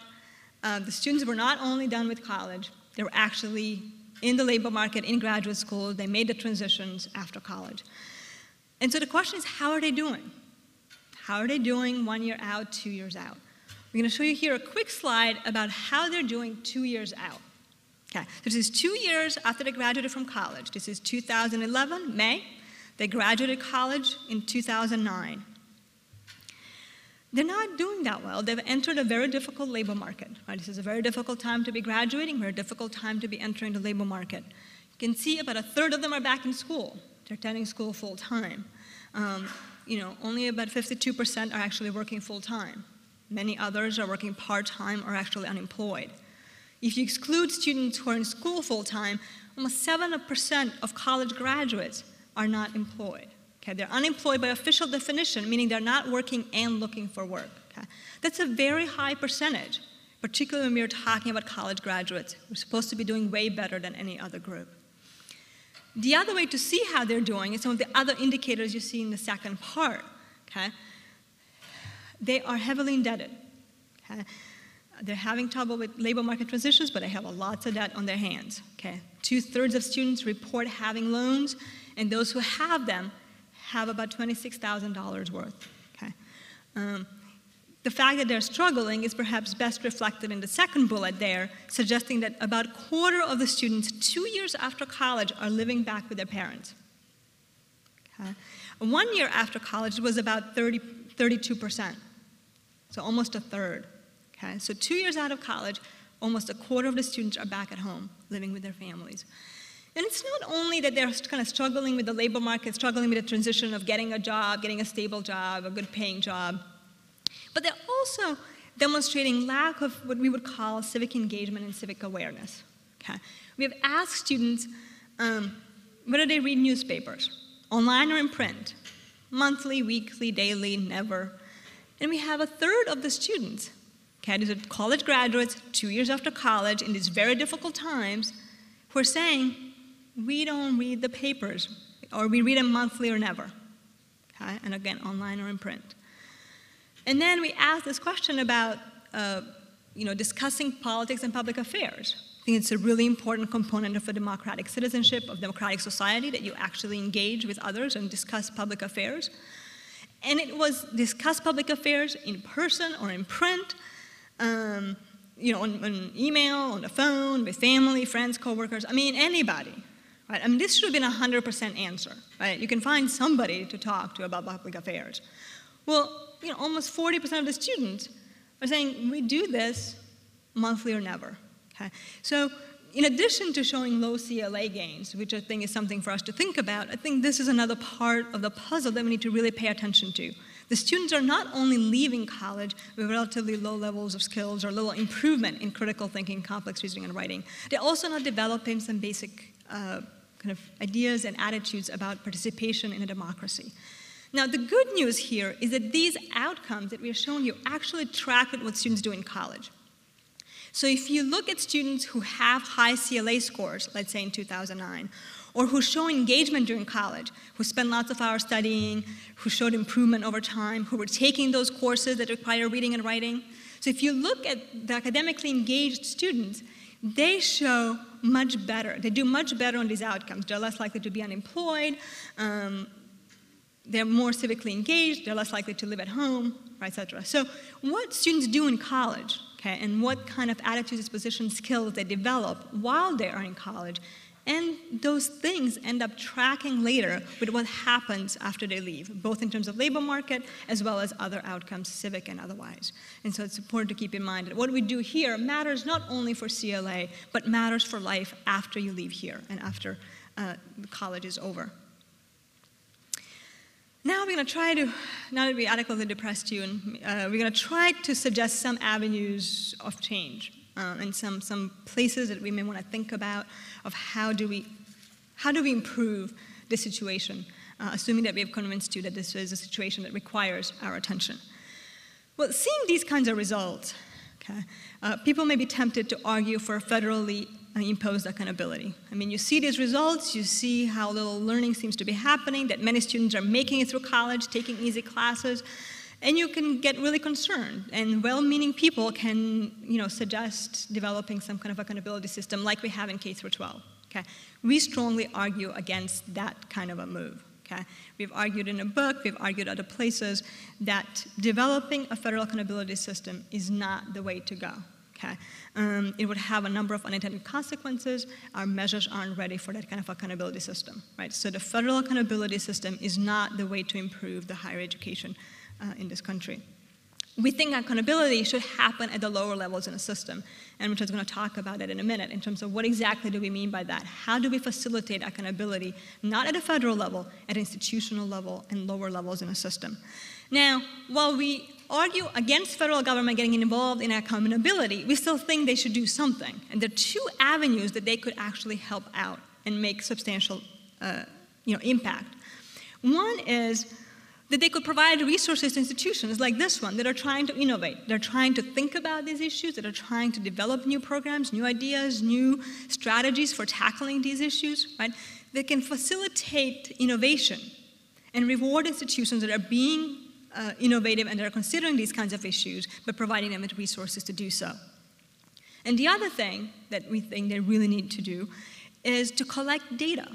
Speaker 4: uh, the students were not only done with college, they were actually in the labor market, in graduate school, they made the transitions after college. And so the question is, how are they doing? How are they doing one year out, two years out? We're going to show you here a quick slide about how they're doing two years out. Okay, so this is two years after they graduated from college. This is 2011, May. They graduated college in 2009 they're not doing that well. They've entered a very difficult labor market. Right? This is a very difficult time to be graduating, very difficult time to be entering the labor market. You can see about a third of them are back in school. They're attending school full time. Um, you know, only about 52% are actually working full time. Many others are working part time or actually unemployed. If you exclude students who are in school full time, almost 7% of college graduates are not employed. Okay, they're unemployed by official definition, meaning they're not working and looking for work. Okay? That's a very high percentage, particularly when we're talking about college graduates. We're supposed to be doing way better than any other group. The other way to see how they're doing is some of the other indicators you see in the second part. Okay? They are heavily indebted. Okay? They're having trouble with labor market transitions, but they have a lot of debt on their hands. Okay? Two thirds of students report having loans, and those who have them have about $26,000 worth. Okay? Um, the fact that they're struggling is perhaps best reflected in the second bullet there, suggesting that about a quarter of the students two years after college are living back with their parents. Okay? One year after college, was about 30, 32%, so almost a third. Okay? So two years out of college, almost a quarter of the students are back at home living with their families. And it's not only that they're kind of struggling with the labor market, struggling with the transition of getting a job, getting a stable job, a good paying job, but they're also demonstrating lack of what we would call civic engagement and civic awareness. Okay? We have asked students, um, whether they read newspapers, online or in print, monthly, weekly, daily, never. And we have a third of the students, okay, these are college graduates, two years after college, in these very difficult times, who are saying, we don't read the papers, or we read them monthly or never. Okay? And again, online or in print. And then we ask this question about uh, you know, discussing politics and public affairs. I think it's a really important component of a democratic citizenship, of democratic society, that you actually engage with others and discuss public affairs. And it was discuss public affairs in person or in print, um, you know, on, on, email, on the phone, with family, friends, coworkers. I mean, anybody. Right? I mean, this should have been a 100% answer. Right? You can find somebody to talk to about public affairs. Well, you know, almost 40% of the students are saying we do this monthly or never. Okay? So in addition to showing low CLA gains, which I think is something for us to think about, I think this is another part of the puzzle that we need to really pay attention to. The students are not only leaving college with relatively low levels of skills or little improvement in critical thinking, complex reasoning, and writing, they're also not developing some basic uh, kind of ideas and attitudes about participation in a democracy. Now, the good news here is that these outcomes that we are showing you actually track with what students do in college. So if you look at students who have high CLA scores, let's say in 2009, or who show engagement during college, who spend lots of hours studying, who showed improvement over time, who were taking those courses that require reading and writing. So if you look at the academically engaged students, they show much better. They do much better on these outcomes. They're less likely to be unemployed. Um, they're more civically engaged, they're less likely to live at home, et cetera. So what students do in college, okay, and what kind of attitudes, disposition, skills they develop while they are in college, and those things end up tracking later with what happens after they leave, both in terms of labor market as well as other outcomes, civic and otherwise. And so it's important to keep in mind that what we do here matters not only for CLA, but matters for life after you leave here and after uh, college is over. Now we're going to try to, now that we adequately depressed you, and uh, we're going to try to suggest some avenues of change uh, and some, some places that we may want to think about of how do we, how do we improve the situation, uh, assuming that we have convinced you that this is a situation that requires our attention. Well, seeing these kinds of results, okay, uh, people may be tempted to argue for federally imposed accountability. I mean, you see these results, you see how little learning seems to be happening, that many students are making it through college, taking easy classes, and you can get really concerned. And well-meaning people can, you know, suggest developing some kind of accountability system like we have in K through 12. Okay, we strongly argue against that kind of a move. Okay, we've argued in a book, we've argued other places that developing a federal accountability system is not the way to go. Okay? Um, it would have a number of unintended consequences. Our measures aren't ready for that kind of accountability system, right? So the federal accountability system is not the way to improve the higher education uh, in this country. We think accountability should happen at the lower levels in a system, and Richard's going to talk about it in a minute in terms of what exactly do we mean by that? How do we facilitate accountability, not at a federal level, at institutional level and lower levels in a system? Now, while we argue against federal government getting involved in accountability, we still think they should do something. And there are two avenues that they could actually help out and make substantial uh, you know, impact. One is that they could provide resources to institutions like this one that are trying to innovate. They're trying to think about these issues, that are trying to develop new programs, new ideas, new strategies for tackling these issues, right? They can facilitate innovation and reward institutions that are being uh, innovative and they're considering these kinds of issues, but providing them with resources to do so. And the other thing that we think they really need to do is to collect data.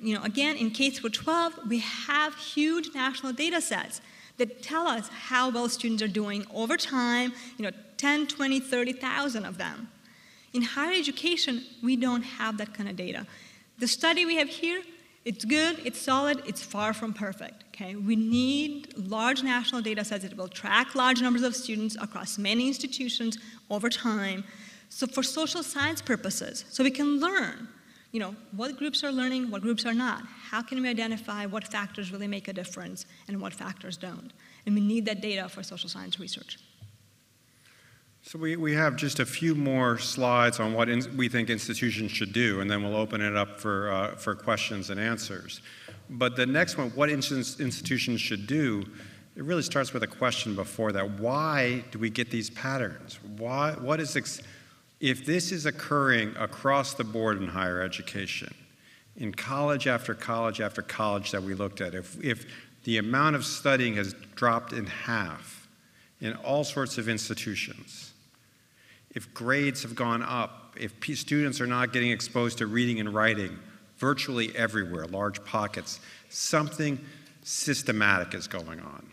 Speaker 4: You know, again, in K through 12, we have huge national data sets that tell us how well students are doing over time, you know, 10, 20, 30,000 of them. In higher education, we don't have that kind of data. The study we have here it's good, it's solid, it's far from perfect. Okay? We need large national data sets that will track large numbers of students across many institutions over time. So for social science purposes, so we can learn, you know, what groups are learning, what groups are not. How can we identify what factors really make a difference and what factors don't? And we need that data for social science research.
Speaker 3: So we, we have just a few more slides on what in, we think institutions should do, and then we'll open it up for, uh, for questions and answers. But the next one, what institutions should do, it really starts with a question before that. Why do we get these patterns? Why, what is, ex- if this is occurring across the board in higher education, in college after college after college that we looked at, if, if the amount of studying has dropped in half in all sorts of institutions, if grades have gone up, if students are not getting exposed to reading and writing virtually everywhere, large pockets, something systematic is going on,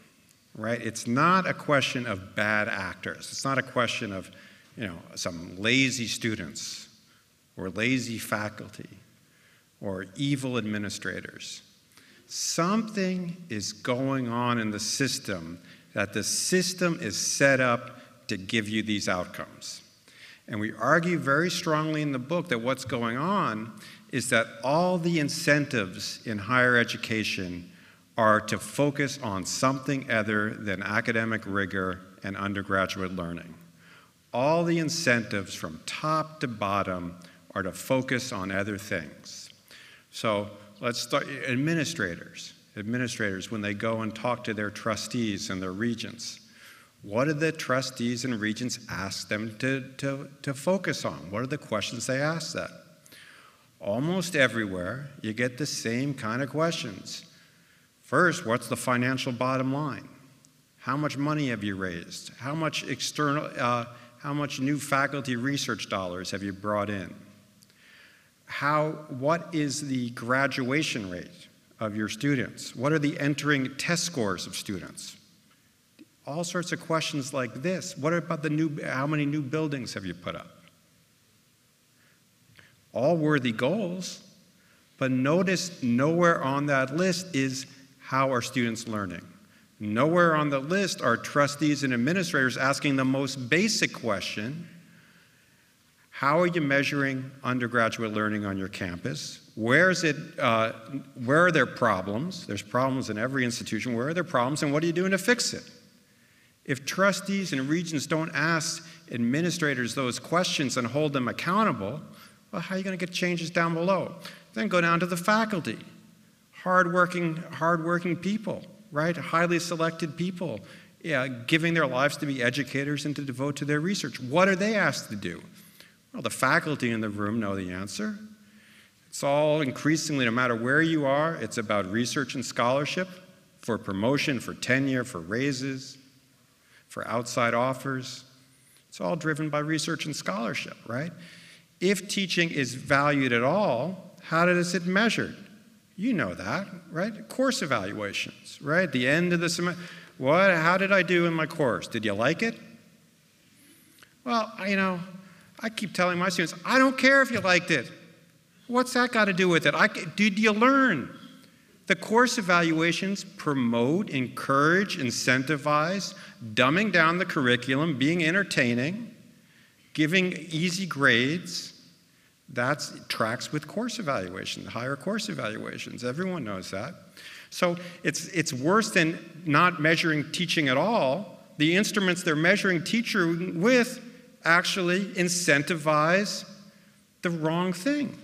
Speaker 3: right? It's not a question of bad actors. It's not a question of, you know, some lazy students or lazy faculty or evil administrators. Something is going on in the system that the system is set up to give you these outcomes. And we argue very strongly in the book that what's going on is that all the incentives in higher education are to focus on something other than academic rigor and undergraduate learning. All the incentives from top to bottom are to focus on other things. So let's start administrators. Administrators, when they go and talk to their trustees and their regents, what do the trustees and regents ask them to, to, to focus on? What are the questions they ask that? Almost everywhere, you get the same kind of questions. First, what's the financial bottom line? How much money have you raised? How much external, uh, how much new faculty research dollars have you brought in? How, what is the graduation rate of your students? What are the entering test scores of students? all sorts of questions like this. What about the new, how many new buildings have you put up? All worthy goals, but notice nowhere on that list is how are students learning? Nowhere on the list are trustees and administrators asking the most basic question How are you measuring undergraduate learning on your campus? Where is it? Uh, where are there problems? There's problems in every institution. Where are there problems, and what are you doing to fix it? If trustees and regents don't ask administrators those questions and hold them accountable, well, how are you going to get changes down below? Then go down to the faculty. Hardworking, hardworking people, right? Highly selected people, yeah, giving their lives to be educators and to devote to their research. What are they asked to do? Well, the faculty in the room know the answer. It's all increasingly, no matter where you are, it's about research and scholarship for promotion, for tenure, for raises for outside offers. It's all driven by research and scholarship, right? If teaching is valued at all, how does it measured? You know that, right? Course evaluations, right? The end of the semester, what, how did I do in my course? Did you like it? Well, you know, I keep telling my students, I don't care if you liked it. What's that got to do with it? I, did you learn? The course evaluations promote, encourage, incentivize dumbing down the curriculum, being entertaining, giving easy grades. That tracks with course evaluations, higher course evaluations. Everyone knows that. So it's, it's worse than not measuring teaching at all. The instruments they're measuring teaching with actually incentivize the wrong thing.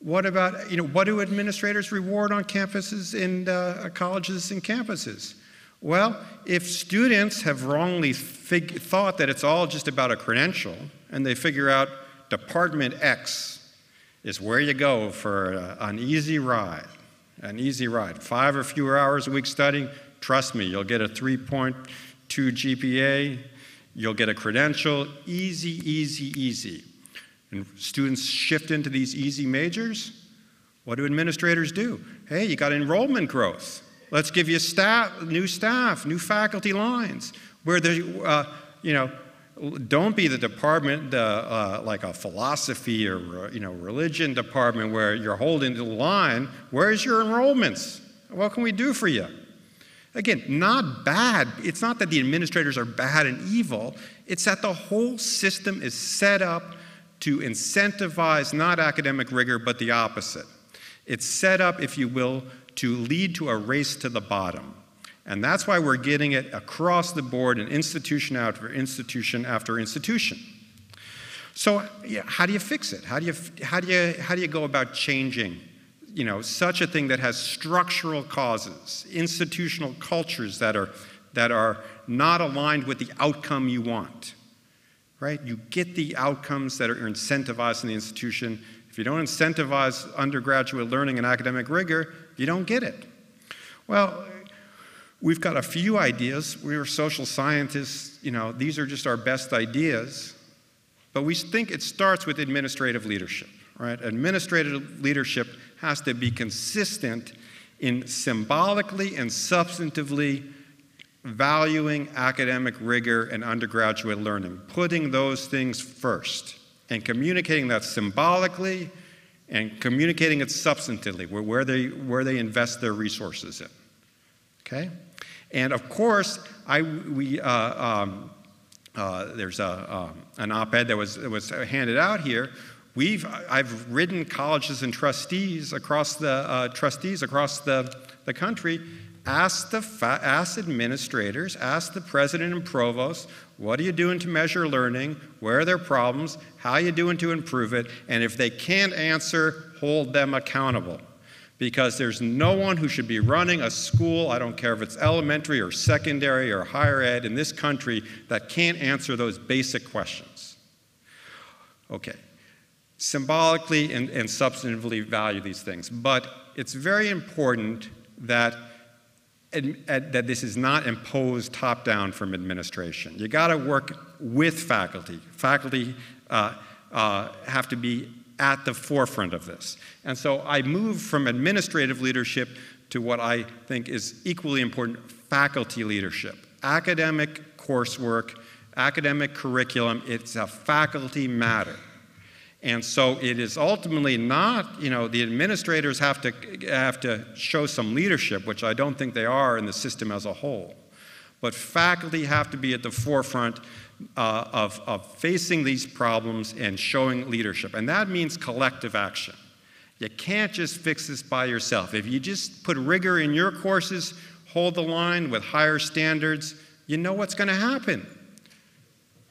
Speaker 3: What about, you know, what do administrators reward on campuses and uh, colleges and campuses? Well, if students have wrongly fig- thought that it's all just about a credential and they figure out Department X is where you go for an easy ride, an easy ride, five or fewer hours a week studying, trust me, you'll get a 3.2 GPA, you'll get a credential, easy, easy, easy and students shift into these easy majors, what do administrators do? Hey, you got enrollment growth. Let's give you staff, new staff, new faculty lines. Where the, uh, you know, don't be the department uh, uh, like a philosophy or uh, you know religion department where you're holding the line. Where's your enrollments? What can we do for you? Again, not bad. It's not that the administrators are bad and evil. It's that the whole system is set up to incentivize not academic rigor, but the opposite. It's set up, if you will, to lead to a race to the bottom. And that's why we're getting it across the board in institution after institution after institution. So, yeah, how do you fix it? How do you, how do you, how do you go about changing you know, such a thing that has structural causes, institutional cultures that are, that are not aligned with the outcome you want? Right? You get the outcomes that are incentivized in the institution. If you don't incentivize undergraduate learning and academic rigor, you don't get it. Well, we've got a few ideas. We're social scientists, you know, these are just our best ideas. But we think it starts with administrative leadership, right? Administrative leadership has to be consistent in symbolically and substantively valuing academic rigor and undergraduate learning, putting those things first, and communicating that symbolically and communicating it substantively, where, where, they, where they invest their resources in. Okay? And of course, I, we, uh, um, uh, there's a, um, an op ed that was, that was handed out here. We've, I've ridden colleges and trustees across the, uh, trustees across the, the country. Ask, the fa- ask administrators, ask the president and provost, what are you doing to measure learning? Where are there problems? How are you doing to improve it? And if they can't answer, hold them accountable because there's no one who should be running a school, I don't care if it's elementary or secondary or higher ed in this country, that can't answer those basic questions. Okay. Symbolically and, and substantively value these things, but it's very important that that this is not imposed top down from administration. You got to work with faculty. Faculty uh, uh, have to be at the forefront of this. And so I moved from administrative leadership to what I think is equally important faculty leadership. Academic coursework, academic curriculum, it's a faculty matter. And so it is ultimately not, you know, the administrators have to, have to show some leadership, which I don't think they are in the system as a whole. But faculty have to be at the forefront uh, of, of facing these problems and showing leadership. And that means collective action. You can't just fix this by yourself. If you just put rigor in your courses, hold the line with higher standards, you know what's going to happen.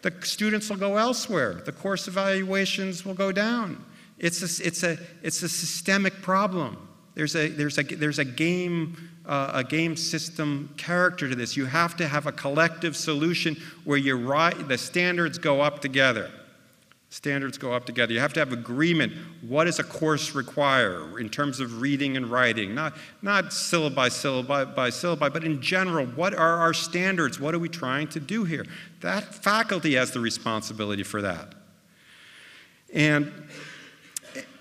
Speaker 3: The students will go elsewhere. The course evaluations will go down. It's a, it's a, it's a systemic problem. There's a, there's a, there's a game uh, a game system character to this. You have to have a collective solution where you ri- the standards go up together. Standards go up together. You have to have agreement. What does a course require in terms of reading and writing? Not, not syllabi, syllabi by syllabi, but in general, what are our standards? What are we trying to do here? That faculty has the responsibility for that. And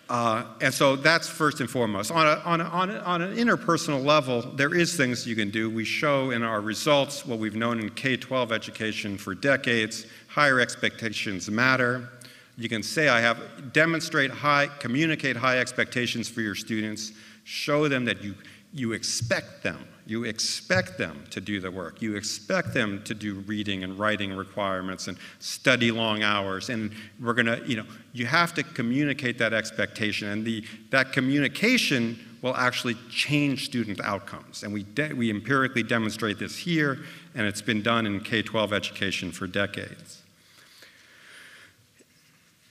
Speaker 3: uh, and so that's first and foremost. On, a, on, a, on, a, on, an interpersonal level, there is things you can do. We show in our results what we've known in K-12 education for decades. Higher expectations matter. You can say, I have, demonstrate high, communicate high expectations for your students. Show them that you, you expect them you expect them to do the work. You expect them to do reading and writing requirements and study long hours. And we're going to, you know, you have to communicate that expectation. And the, that communication will actually change student outcomes. And we, de- we empirically demonstrate this here, and it's been done in K 12 education for decades.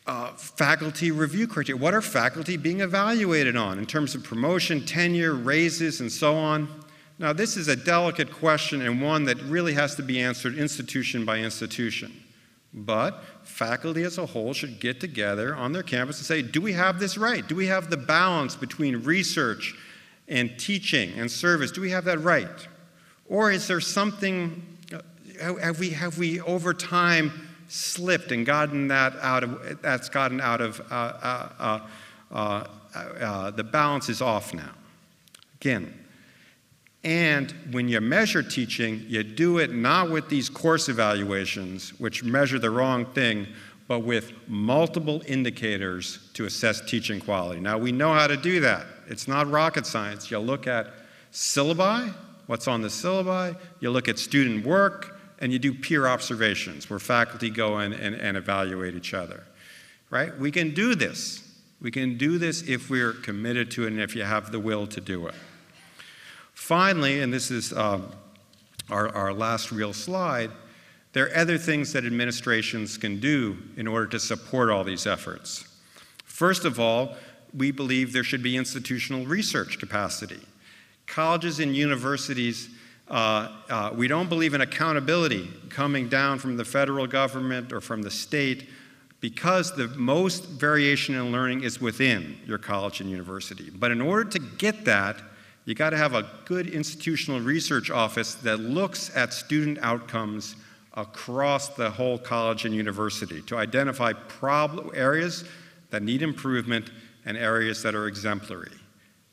Speaker 3: Uh, faculty review criteria. What are faculty being evaluated on in terms of promotion, tenure, raises, and so on? Now, this is a delicate question and one that really has to be answered institution by institution. But faculty as a whole should get together on their campus and say, do we have this right? Do we have the balance between research and teaching and service? Do we have that right? Or is there something, uh, have we, have we over time slipped and gotten that out of, that's gotten out of, uh, uh, uh, uh the balance is off now? Again, and when you measure teaching, you do it not with these course evaluations, which measure the wrong thing, but with multiple indicators to assess teaching quality. Now, we know how to do that. It's not rocket science. You look at syllabi, what's on the syllabi, you look at student work, and you do peer observations where faculty go in and, and evaluate each other. Right? We can do this. We can do this if we're committed to it and if you have the will to do it. Finally, and this is um, our, our last real slide, there are other things that administrations can do in order to support all these efforts. First of all, we believe there should be institutional research capacity. Colleges and universities, uh, uh, we don't believe in accountability coming down from the federal government or from the state because the most variation in learning is within your college and university. But in order to get that, you got to have a good institutional research office that looks at student outcomes across the whole college and university to identify problem areas that need improvement and areas that are exemplary.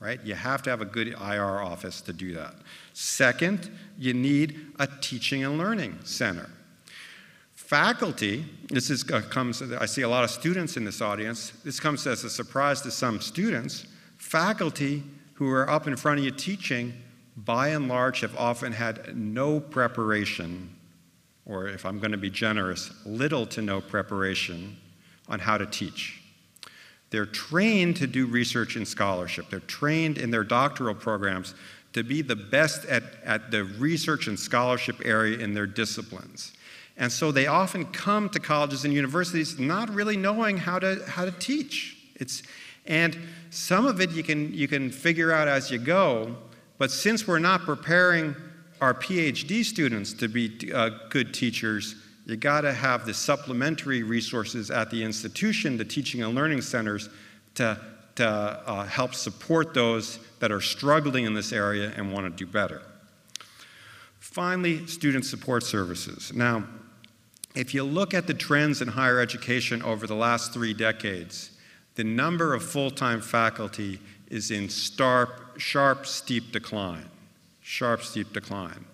Speaker 3: Right? You have to have a good IR office to do that. Second, you need a teaching and learning center. Faculty, this is, uh, comes, I see a lot of students in this audience. This comes as a surprise to some students. Faculty who are up in front of you teaching, by and large, have often had no preparation, or if I'm going to be generous, little to no preparation on how to teach. They're trained to do research and scholarship. They're trained in their doctoral programs to be the best at, at the research and scholarship area in their disciplines. And so they often come to colleges and universities not really knowing how to, how to teach. It's, and some of it you can, you can figure out as you go, but since we're not preparing our PhD students to be uh, good teachers, you got to have the supplementary resources at the institution, the teaching and learning centers, to, to uh, help support those that are struggling in this area and want to do better. Finally, student support services. Now, if you look at the trends in higher education over the last three decades, the number of full time faculty is in sharp, sharp, steep decline. Sharp, steep decline.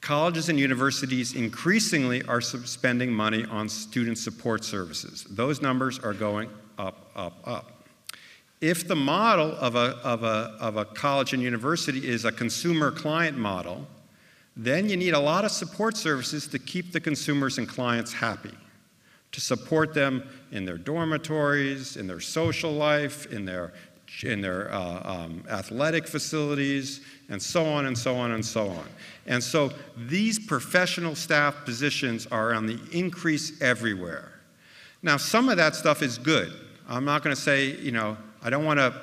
Speaker 3: Colleges and universities increasingly are spending money on student support services. Those numbers are going up, up, up. If the model of a, of a, of a college and university is a consumer client model, then you need a lot of support services to keep the consumers and clients happy to support them in their dormitories, in their social life, in their, in their uh, um, athletic facilities, and so on and so on and so on. And so these professional staff positions are on the increase everywhere. Now, some of that stuff is good. I'm not going to say, you know, I don't want to.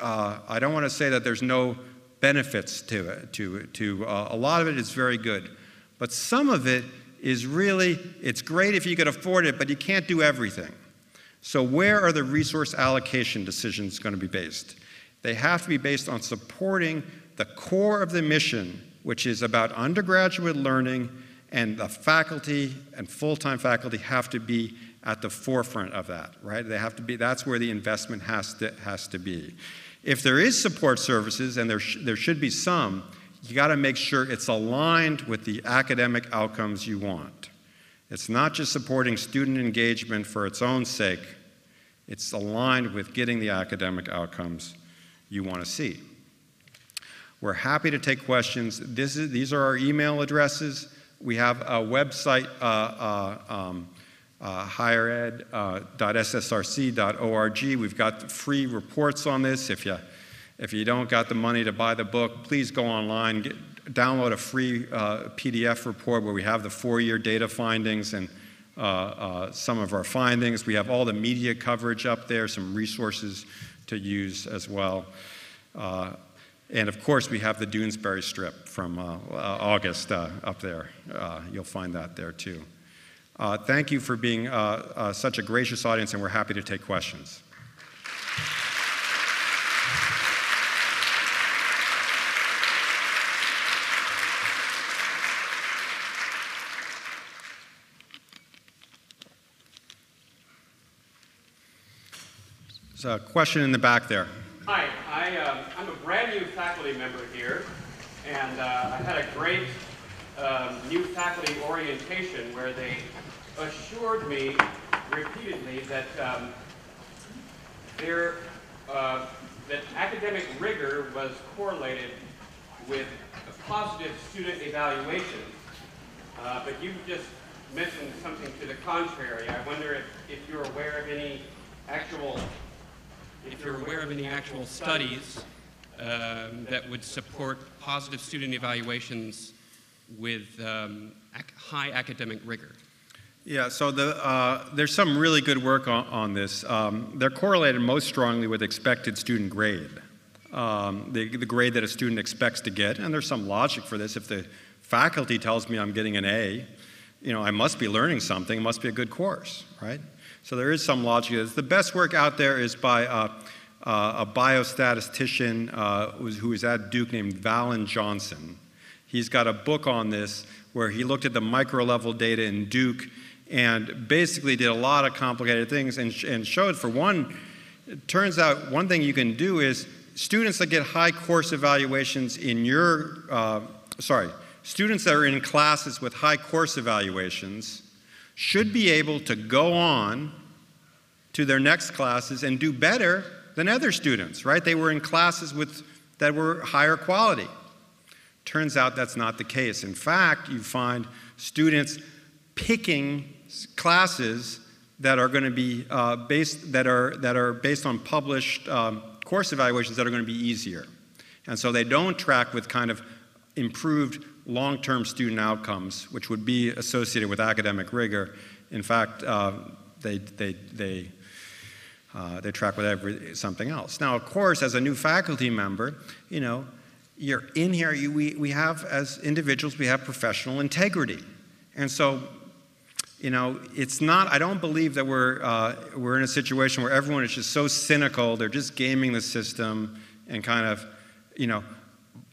Speaker 3: Uh, I don't want to say that there's no benefits to it. To, to uh, a lot of it is very good, but some of it is really, it's great if you could afford it, but you can't do everything. So, where are the resource allocation decisions going to be based? They have to be based on supporting the core of the mission, which is about undergraduate learning, and the faculty and full time faculty have to be at the forefront of that, right? They have to be, that's where the investment has to, has to be. If there is support services, and there, sh- there should be some, you got to make sure it's aligned with the academic outcomes you want. It's not just supporting student engagement for its own sake, it's aligned with getting the academic outcomes you want to see. We're happy to take questions. Is, these are our email addresses. We have a website, uh, uh, um, uh, highered.ssrc.org. Uh, We've got free reports on this if you if you don't got the money to buy the book, please go online, get, download a free uh, PDF report where we have the four year data findings and uh, uh, some of our findings. We have all the media coverage up there, some resources to use as well. Uh, and of course, we have the Doonesbury strip from uh, uh, August up there. you'll find that there too. thank you for being such a gracious audience, and we're happy to take questions. A question in the back there.
Speaker 5: Hi, I, uh, I'm a brand new faculty member here, and uh, I had a great um, new faculty orientation where they assured me repeatedly that um, their, uh, that academic rigor was correlated with positive student evaluations. Uh, but you just mentioned something to the contrary. I wonder if, if you're aware of any actual
Speaker 6: if you're aware of any actual studies
Speaker 5: um, that would support positive student evaluations with um, ac- high academic rigor?
Speaker 3: Yeah, so the, uh, there's some really good work on, on this. Um, they're correlated most strongly with expected student grade, um, the, the grade that a student expects to get. And there's some logic for this. If the faculty tells me I'm getting an A, you know, I must be learning something. It must be a good course, right? So there is some logic. The best work out there is by uh, uh, a biostatistician uh, who's, who is at Duke named Valen Johnson. He's got a book on this where he looked at the micro level data in Duke and basically did a lot of complicated things and, sh- and showed for one, it turns out one thing you can do is students that get high course evaluations in your, uh, sorry, students that are in classes with high course evaluations should be able to go on to their next classes and do better than other students, right? They were in classes with, that were higher quality. Turns out that's not the case. In fact, you find students picking classes that are going to be uh, based that are that are based on published um, course evaluations that are going to be easier, and so they don't track with kind of improved long-term student outcomes, which would be associated with academic rigor. In fact, uh, they they they. Uh, they track with every, something else. Now, of course, as a new faculty member, you know, you're in here, you, we, we have, as individuals, we have professional integrity. And so you know, it's not, I don't believe that we're, uh, we're in a situation where everyone is just so cynical, they're just gaming the system and kind of, you know,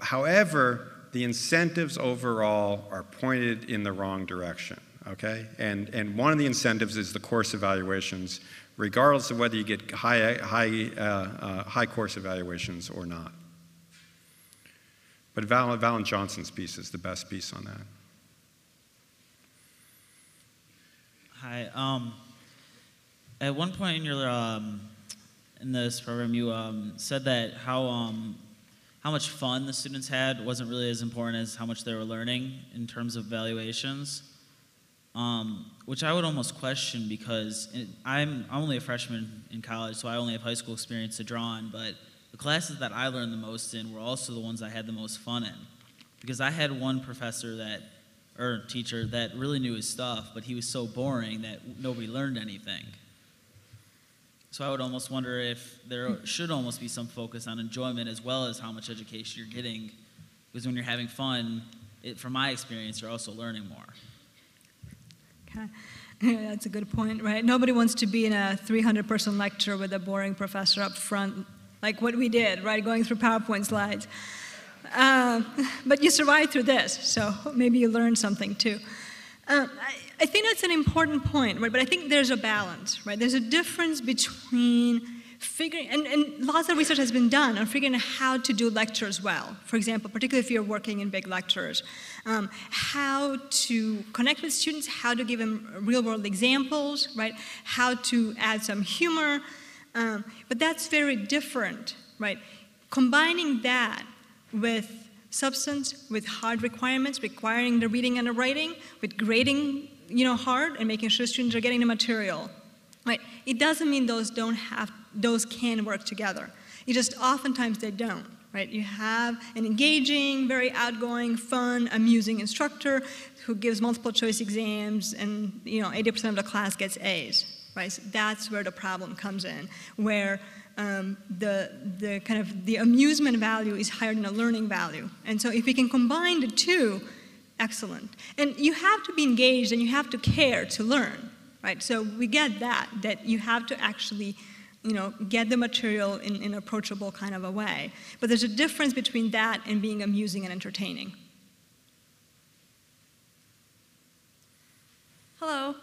Speaker 3: however, the incentives overall are pointed in the wrong direction, okay? And, and one of the incentives is the course evaluations, regardless of whether you get high, high, uh, uh, high course evaluations or not. But Val, Valen Johnson's piece is the best piece on that.
Speaker 6: Hi. Um, at one point in your um, in this program, you um, said that how um, how much fun the students had wasn't really as important as how much they were learning in terms of evaluations, um, which I would almost question because it, I'm I'm only a freshman in college, so I only have high school experience to draw on. But the classes that I learned the most in were also the ones I had the most fun in, because I had one professor that or teacher that really knew his stuff, but he was so boring that nobody learned anything. So I would almost wonder if there should almost be some focus on enjoyment as well as how much education you're getting, because when you're having fun, it, from my experience, you're also learning more.
Speaker 4: Okay. Yeah, that's a good point, right? Nobody wants to be in a 300 person lecture with a boring professor up front, like what we did, right? Going through PowerPoint slides. Uh, but you survived through this, so maybe you learned something too. Uh, I, think that's an important point, right? But I think there's a balance, right? There's a difference between figuring, and, and lots of research has been done on figuring out how to do lectures well. For example, particularly if you're working in big lectures, um, how to connect with students, how to give them real world examples, right? How to add some humor. Um, but that's very different, right? Combining that with substance, with hard requirements, requiring the reading and the writing, with grading, you know, hard and making sure students are getting the material. Right? It doesn't mean those don't have those can work together. It just oftentimes they don't. Right? You have an engaging, very outgoing, fun, amusing instructor who gives multiple choice exams and you know 80% of the class gets A's. Right? So that's where the problem comes in, where um, the, the kind of the amusement value is higher than the learning value. And so if we can combine the two, excellent. And you have to be engaged and you have to care to learn, right? So we get that, that you have to actually you know, get the material in, an approachable kind of a way. But there's a difference between that and being amusing and entertaining.
Speaker 7: Hello.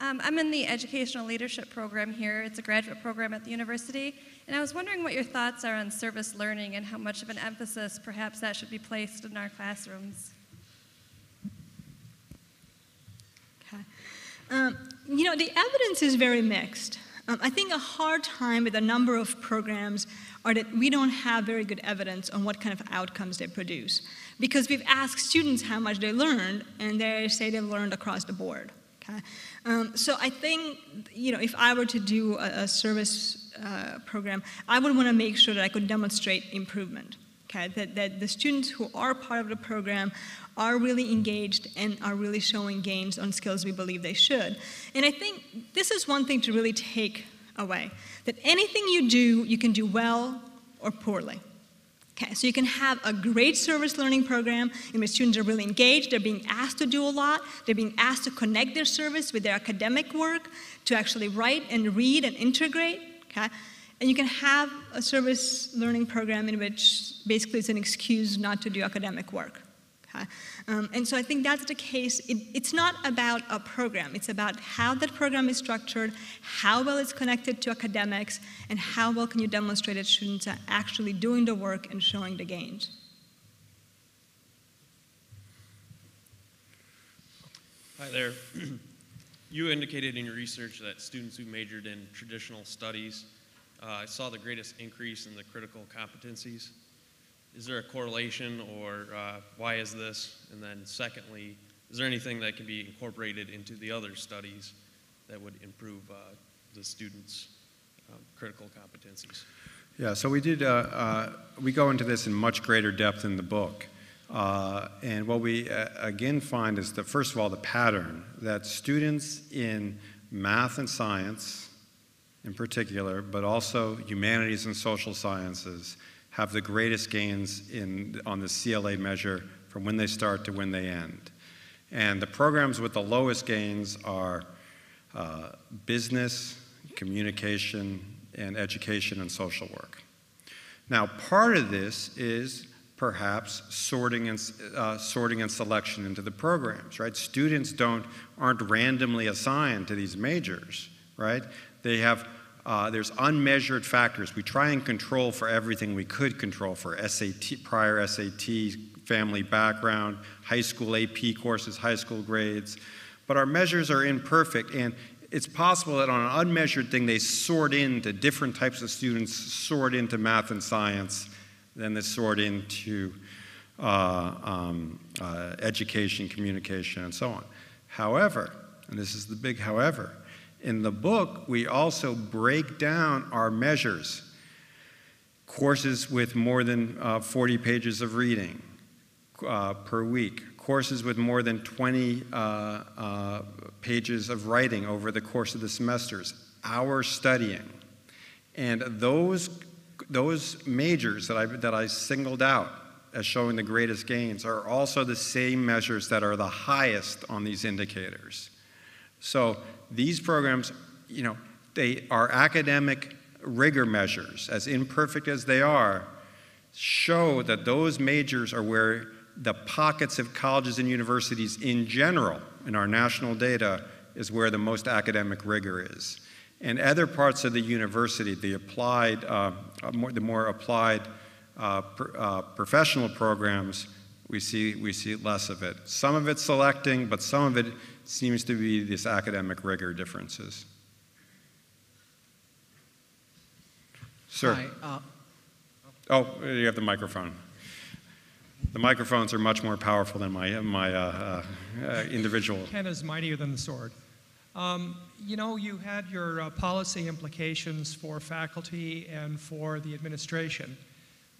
Speaker 7: Um, I'm in the Educational Leadership Program here. It's a graduate program at the university. And I was wondering what your thoughts are on service learning and how much of an emphasis perhaps that should be placed in our classrooms.
Speaker 4: Okay. Um, you know, the evidence is very mixed. Um, I think a hard time with a number of programs are that we don't have very good evidence on what kind of outcomes they produce. Because we've asked students how much they learned, and they say they've learned across the board. Okay? Um, so I think, you know, if I were to do a, a service uh, program, I would want to make sure that I could demonstrate improvement. Okay? That, that the students who are part of the program are really engaged and are really showing gains on skills we believe they should. And I think this is one thing to really take away that anything you do, you can do well or poorly. Okay, so you can have a great service learning program in which students are really engaged, they're being asked to do a lot, they're being asked to connect their service with their academic work, to actually write and read and integrate. Okay? And you can have a service learning program in which basically it's an excuse not to do academic work. Um, and so I think that's the case. It, it's not about a program, it's about how that program is structured, how well it's connected to academics, and how well can you demonstrate that students are actually doing the work and showing the gains.
Speaker 8: Hi there. you indicated in your research that students who majored in traditional studies uh, saw the greatest increase in the critical competencies. Is there a correlation, or uh, why is this? And then, secondly, is there anything that can be incorporated into the other studies that would improve uh, the students' um, critical competencies?
Speaker 3: Yeah, so we did, uh, uh, we go into this in much greater depth in the book. Uh, and what we uh, again find is that, first of all, the pattern that students in math and science, in particular, but also humanities and social sciences, have the greatest gains in, on the CLA measure from when they start to when they end. And the programs with the lowest gains are uh, business, communication, and education and social work. Now, part of this is perhaps sorting and, uh, sorting and selection into the programs, right? Students don't, aren't randomly assigned to these majors, right? They have uh, there's unmeasured factors. We try and control for everything we could control for SAT, prior SAT, family background, high school AP courses, high school grades. But our measures are imperfect, and it's possible that on an unmeasured thing, they sort into different types of students, sort into math and science, then they sort into uh, um, uh, education, communication, and so on. However, and this is the big however, in the book, we also break down our measures courses with more than uh, 40 pages of reading uh, per week, courses with more than 20 uh, uh, pages of writing over the course of the semesters, hours studying. And those, those majors that I, that I singled out as showing the greatest gains are also the same measures that are the highest on these indicators. So these programs, you know, they are academic rigor measures, as imperfect as they are, show that those majors are where the pockets of colleges and universities in general, in our national data, is where the most academic rigor is. And other parts of the university, the applied, uh, uh more, the more applied uh, pr- uh, professional programs, we see, we see less of it. Some of it selecting, but some of it seems to be this academic rigor differences. Sir.
Speaker 9: Hi, uh,
Speaker 3: oh, you have the microphone. The microphones are much more powerful than my, my uh, uh, individual.
Speaker 9: Pen is mightier than the sword. Um, you know, you had your uh, policy implications for faculty and for the administration.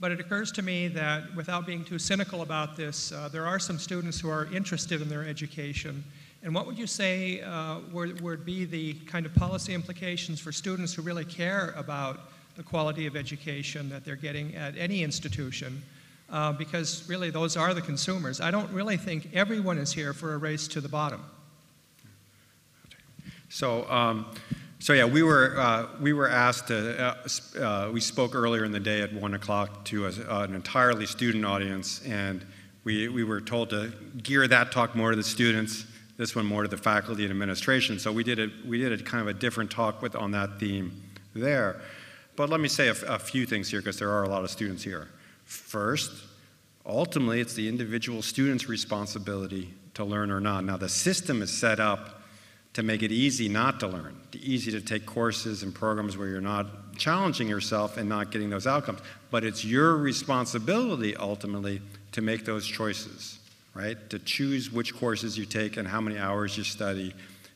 Speaker 9: But it occurs to me that without being too cynical about this, uh, there are some students who are interested in their education and what would you say uh, would, would be the kind of policy implications for students who really care about the quality of education that they're getting at any institution? Uh, because really, those are the consumers. I don't really think everyone is here for a race to the bottom.
Speaker 3: So, um, so yeah, we were uh, we were asked to. Uh, uh we spoke earlier in the day at one o'clock to a, uh, an entirely student audience, and we we were told to gear that talk more to the students this one more to the faculty and administration. So we did a, we did a kind of a different talk with, on that theme there. But let me say a, a few things here because there are a lot of students here. First, ultimately, it's the individual student's responsibility to learn or not. Now, the system is set up to make it easy not to learn, easy to take courses and programs where you're not challenging yourself and not getting those outcomes. But it's your responsibility ultimately to make those choices right? To choose which courses you take and how many hours you study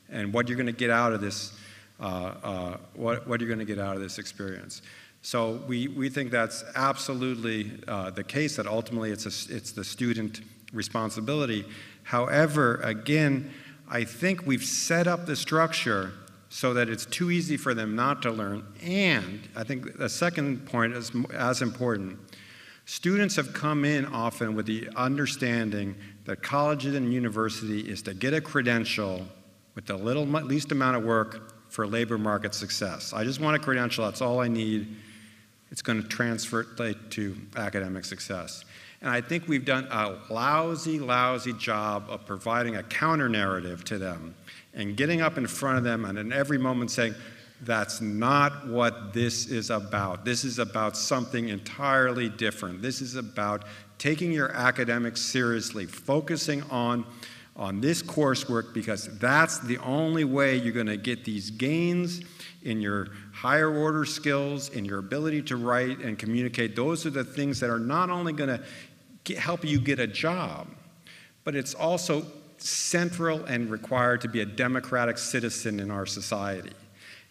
Speaker 3: and what you're going to get out of this, uh, uh, what, what you're going to get out of this experience. So we, we think that's absolutely uh, the case, that ultimately it's, a, it's the student responsibility. However, again, I think we've set up the structure so that it's too easy for them not to learn. And I think the second point is as important. Students have come in often with the understanding that college and university is to get a credential with the little, least amount of work for labor market success. I just want a credential, that's all I need. It's going to transfer to academic success. And I think we've done a lousy, lousy job of providing a counter narrative to them and getting up in front of them and in every moment saying, that's not what this is about. This is about something entirely different. This is about taking your academics seriously, focusing on, on this coursework because that's the only way you're going to get these gains in your higher order skills, in your ability to write and communicate. Those are the things that are not only going to help you get a job, but it's also central and required to be a democratic citizen in our society.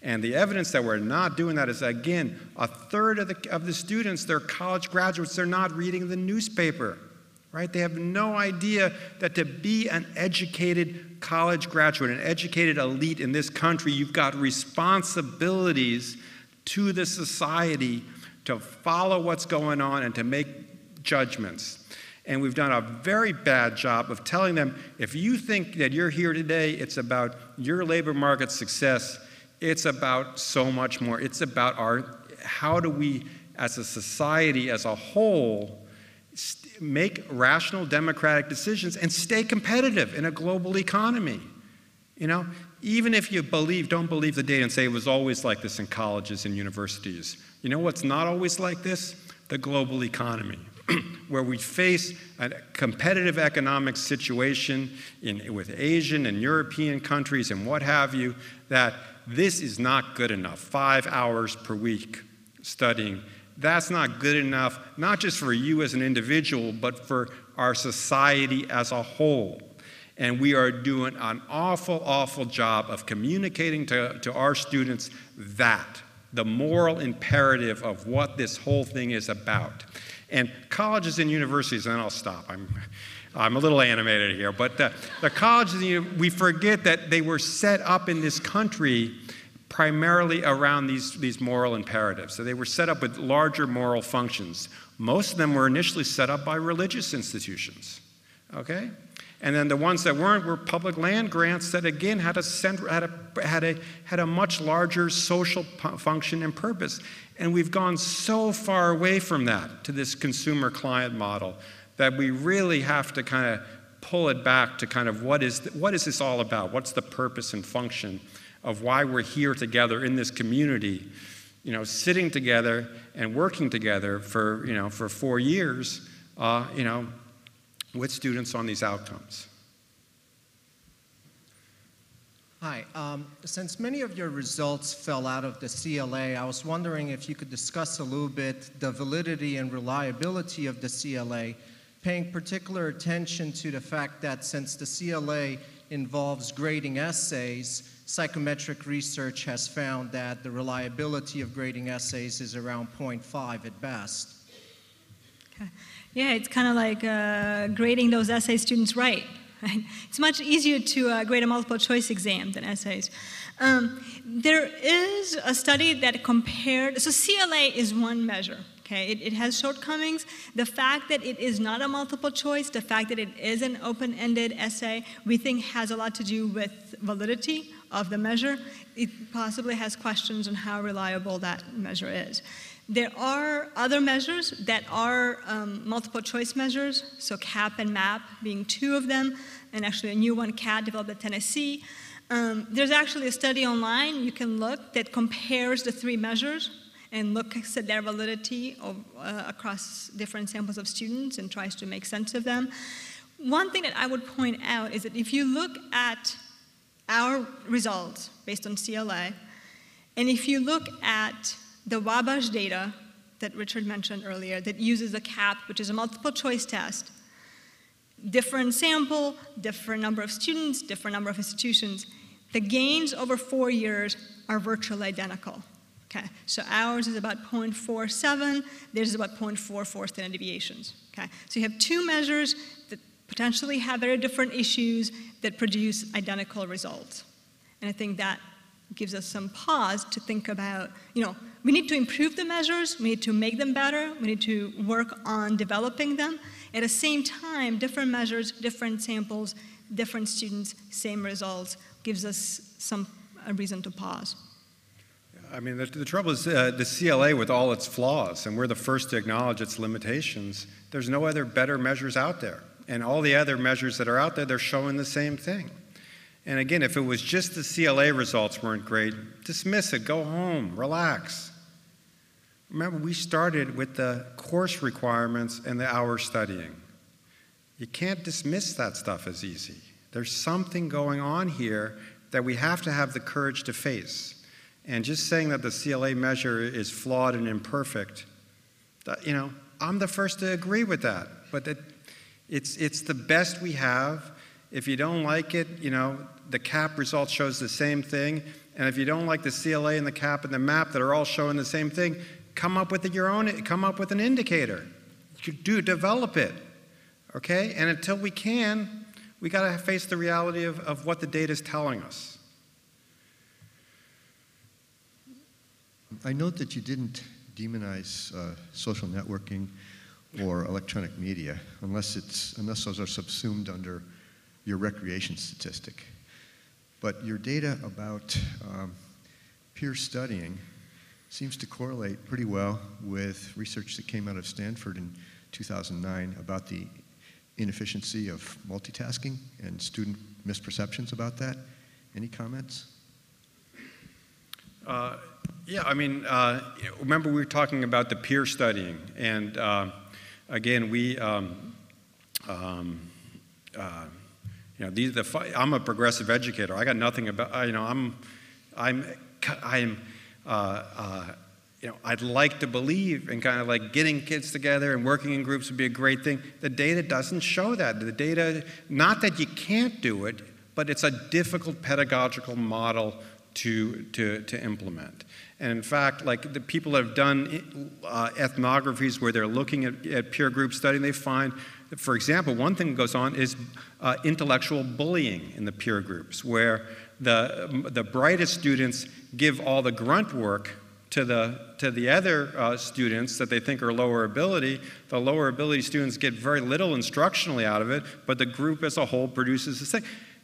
Speaker 3: And the evidence that we're not doing that is again, a third of the, of the students, they're college graduates, they're not reading the newspaper, right? They have no idea that to be an educated college graduate, an educated elite in this country, you've got responsibilities to the society to follow what's going on and to make judgments. And we've done a very bad job of telling them if you think that you're here today, it's about your labor market success, it's about so much more. It's about our how do we, as a society as a whole, make rational democratic decisions and stay competitive in a global economy. You know, even if you believe, don't believe the data and say it was always like this in colleges and universities. You know what's not always like this? The global economy. where we face a competitive economic situation in, with Asian and European countries and what have you, that this is not good enough. Five hours per week studying. That's not good enough, not just for you as an individual, but for our society as a whole. And we are doing an awful, awful job of communicating to, to our students that, the moral imperative of what this whole thing is about. And colleges and universities, and I'll stop. I'm, I'm a little animated here, but the, the colleges, we forget that they were set up in this country primarily around these, these moral imperatives. So they were set up with larger moral functions. Most of them were initially set up by religious institutions. Okay? And then the ones that weren't were public land grants that again had a, had a, had a, had a much larger social function and purpose. And we've gone so far away from that to this consumer client model that we really have to kind of pull it back to kind of what is, what is this all about? What's the purpose and function of why we're here together in this community, you know, sitting together and working together for, you know, for four years, uh, you know, with students on these outcomes.
Speaker 10: Hi. Um, since many of your results fell out of the CLA, I was wondering if you could discuss a little bit the validity and reliability of the CLA, paying particular attention to the fact that since the CLA involves grading essays, psychometric research has found that the reliability of grading essays is around 0.5 at best.
Speaker 4: Okay. Yeah, it's kind of like uh, grading those essay students. Right? It's much easier to uh, grade a multiple choice exam than essays. Um, there is a study that compared, so CLA is one measure. Okay, it, it, has shortcomings. The fact that it is not a multiple choice, the fact that it is an open-ended essay, we think has a lot to do with validity of the measure. It possibly has questions on how reliable that measure is. There are other measures that are um, multiple choice measures, so CAAP and MAP being two of them, and actually a new one, CAT, developed at Tennessee. Um, there's actually a study online you can look that compares the three measures and looks at their validity of, uh, across different samples of students and tries to make sense of them. One thing that I would point out is that if you look at our results based on CLA, and if you look at the Wabash data that Richard mentioned earlier that uses a CAAP, which is a multiple choice test, different sample, different number of students, different number of institutions. The gains over four years are virtually identical. Okay, so ours is about 0.47, theirs is about 0.44 standard deviations. Okay, so you have two measures that potentially have very different issues that produce identical results. And I think that gives us some pause to think about, you know, we need to improve the measures, we need to make them better, we need to work on developing them. At the same time, different measures, different samples, different students, same results, gives us some a reason to pause.
Speaker 3: I mean, the, the trouble is uh, the CLA with all its flaws, and we're the first to acknowledge its limitations. There's no other better measures out there. And all the other measures that are out there, they're showing the same thing. And again, if it was just the CLA results weren't great, dismiss it, go home, relax. Remember, we started with the course requirements and the hour studying. You can't dismiss that stuff as easy. There's something going on here that we have to have the courage to face. And just saying that the CLA measure is flawed and imperfect, that, you know, I'm the first to agree with that. But that it's, it's the best we have. If you don't like it, you know, the CAAP result shows the same thing. And if you don't like the CLA and the CAAP and the MAP that are all showing the same thing, come up with your own, come up with an indicator. You do develop it. Okay? And until we can, we got to face the reality of, of what the data is telling us.
Speaker 11: I note that you didn't demonize uh, social networking or electronic media unless, it's, unless those are subsumed under your recreation statistic. But your data about um, peer studying seems to correlate pretty well with research that came out of Stanford in 2009 about the inefficiency of multitasking and student misperceptions about that. Any comments?
Speaker 3: Uh, yeah, I mean, uh, remember we were talking about the peer studying, and uh, again, we, um, um, uh, you know, these, the, I'm a progressive educator. I got nothing about, you know, I'm, I'm, I'm, uh, uh, you know, I'd like to believe in kind of like getting kids together and working in groups would be a great thing. The data doesn't show that. The data, not that you can't do it, but it's a difficult pedagogical model to, to, to implement. And in fact, like the people that have done uh, ethnographies where they're looking at, at peer group studying, they find, that, for example, one thing that goes on is uh, intellectual bullying in the peer groups, where the, the brightest students give all the grunt work to the, to the other uh, students that they think are lower ability. The lower ability students get very little instructionally out of it, but the group as a whole produces the same.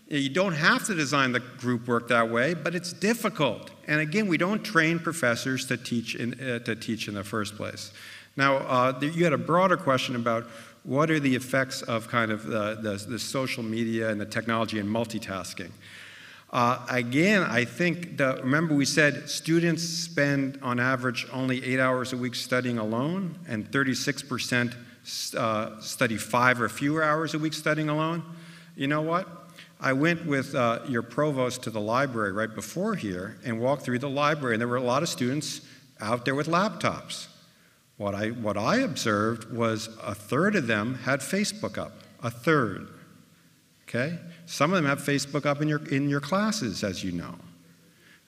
Speaker 3: You don't have to design the group work that way, but it's difficult. And again, we don't train professors to teach in, uh, to teach in the first place. Now, uh, you had a broader question about what are the effects of kind of the, the, the social media and the technology and multitasking. Uh, again, I think, remember we said students spend on average only eight hours a week studying alone, and 36% uh, study five or fewer hours a week studying alone. You know what? I went with uh, your provost to the library right before here and walked through the library, and there were a lot of students out there with laptops. What I, what I observed was a third of them had Facebook up, a third. Okay? Some of them have Facebook up in your, in your classes, as you know.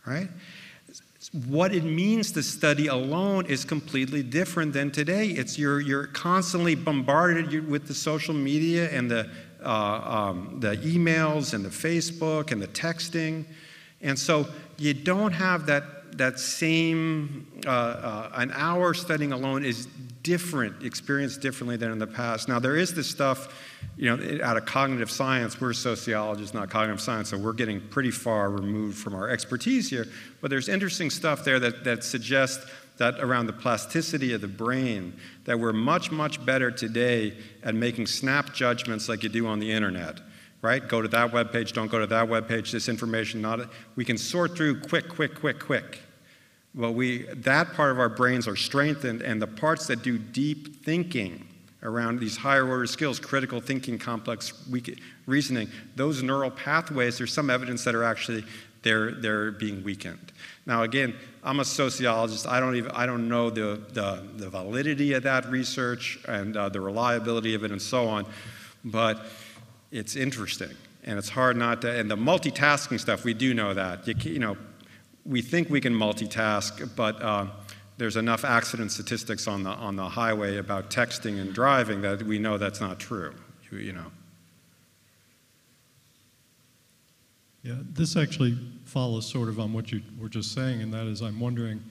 Speaker 3: Right? What it means to study alone is completely different than today. It's you're, you're constantly bombarded with the social media and the uh, um, the emails and the Facebook and the texting. And so you don't have that, that same, uh, uh, an hour studying alone is different, experienced differently than in the past. Now, there is this stuff, you know, out of cognitive science. We're sociologists, not cognitive science, so we're getting pretty far removed from our expertise here. But there's interesting stuff there that, that suggests that around the plasticity of the brain, that we're much, much better today at making snap judgments like you do on the internet, right? Go to that web page, don't go to that web page, this information, not, we can sort through quick, quick, quick, quick. Well, we, that part of our brains are strengthened, and the parts that do deep thinking around these higher order skills, critical thinking, complex reasoning, those neural pathways, there's some evidence that are actually, they're, they're being weakened. Now, again, I'm a sociologist. I don't even I don't know the the, the validity of that research and uh, the reliability of it and so on, but it's interesting. and it's hard not to. And the multitasking stuff, we do know that. You, you know, we think we can multitask, but uh, there's enough accident statistics on the on the highway about texting and driving that we know that's not true. You, you know.
Speaker 12: Yeah, this actually follows sort of on what you were just saying, and that is I'm wondering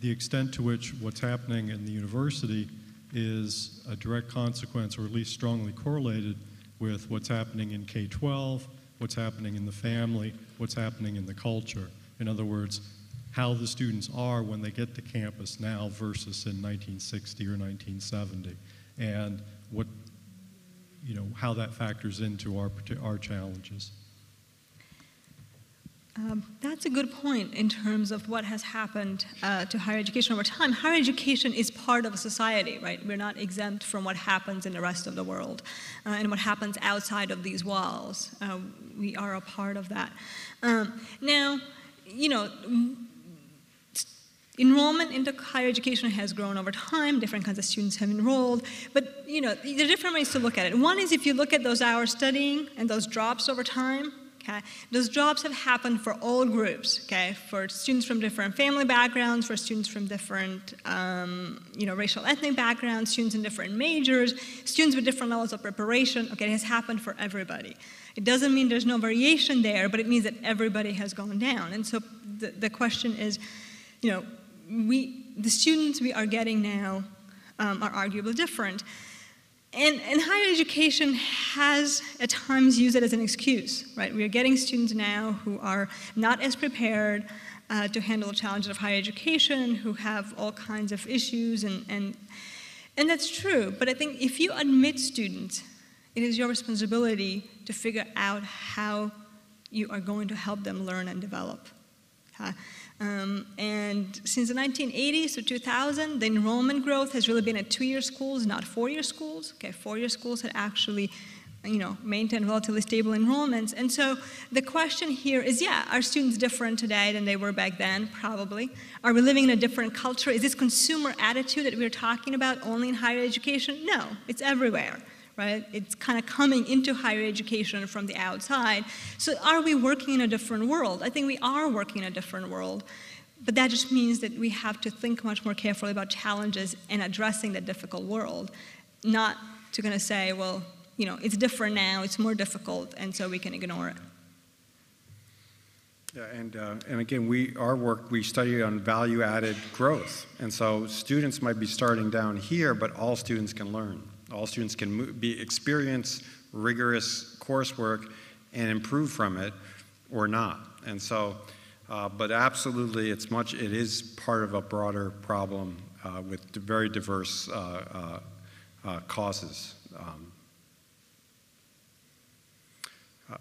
Speaker 12: the extent to which what's happening in the university is a direct consequence, or at least strongly correlated, with what's happening in K 12, what's happening in the family, what's happening in the culture. In other words, how the students are when they get to campus now versus in 1960 or 1970, and what, you know, how that factors into our, our challenges.
Speaker 4: Um, that's a good point in terms of what has happened uh, to higher education over time. Higher education is part of a society, right? We're not exempt from what happens in the rest of the world uh, and what happens outside of these walls. Uh, we are a part of that. Um, now, you know, enrollment into higher education has grown over time different kinds of students have enrolled but you know there are different ways to look at it one is if you look at those hours studying and those drops over time Okay? Those jobs have happened for all groups, okay? For students from different family backgrounds, for students from different, um, you know, racial ethnic backgrounds, students in different majors, students with different levels of preparation, okay? It has happened for everybody. It doesn't mean there's no variation there, but it means that everybody has gone down. And so the, the question is, you know, we, the students we are getting now um, are arguably different. And, and, higher education has at times used it as an excuse, right? We are getting students now who are not as prepared uh, to handle the challenges of higher education, who have all kinds of issues, and, and, and that's true. But I think if you admit students, it is your responsibility to figure out how you are going to help them learn and develop. Uh, um, and since the 1980s to 2000, the enrollment growth has really been at two-year schools, not four-year schools. Okay, four-year schools had actually, you know, maintained relatively stable enrollments. And so the question here is, yeah, are students different today than they were back then? Probably. Are we living in a different culture? Is this consumer attitude that we're talking about only in higher education? No, it's everywhere right? It's kind of coming into higher education from the outside. So are we working in a different world? I think we are working in a different world. But that just means that we have to think much more carefully about challenges and addressing the difficult world, not to kind of say, well, you know, it's different now, it's more difficult, and so we can ignore it.
Speaker 3: Yeah, and, uh, and again, we, our work, we study on value-added growth. And so students might be starting down here, but all students can learn. All students can be, experience rigorous coursework and improve from it or not. And so, uh, but absolutely, it's much, it is part of a broader problem uh, with very diverse uh, uh, uh causes. Um,
Speaker 13: uh,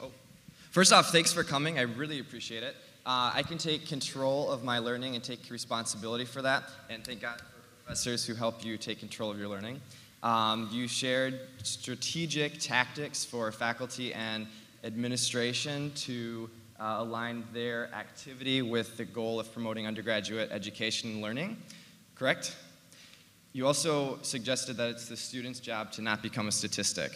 Speaker 13: oh. First off, thanks for coming. I really appreciate it. Uh, I can take control of my learning and take responsibility for that. And thank God for professors who help you take control of your learning. Um, you shared strategic tactics for faculty and administration to uh, align their activity with the goal of promoting undergraduate education and learning, correct? You also suggested that it's the student's job to not become a statistic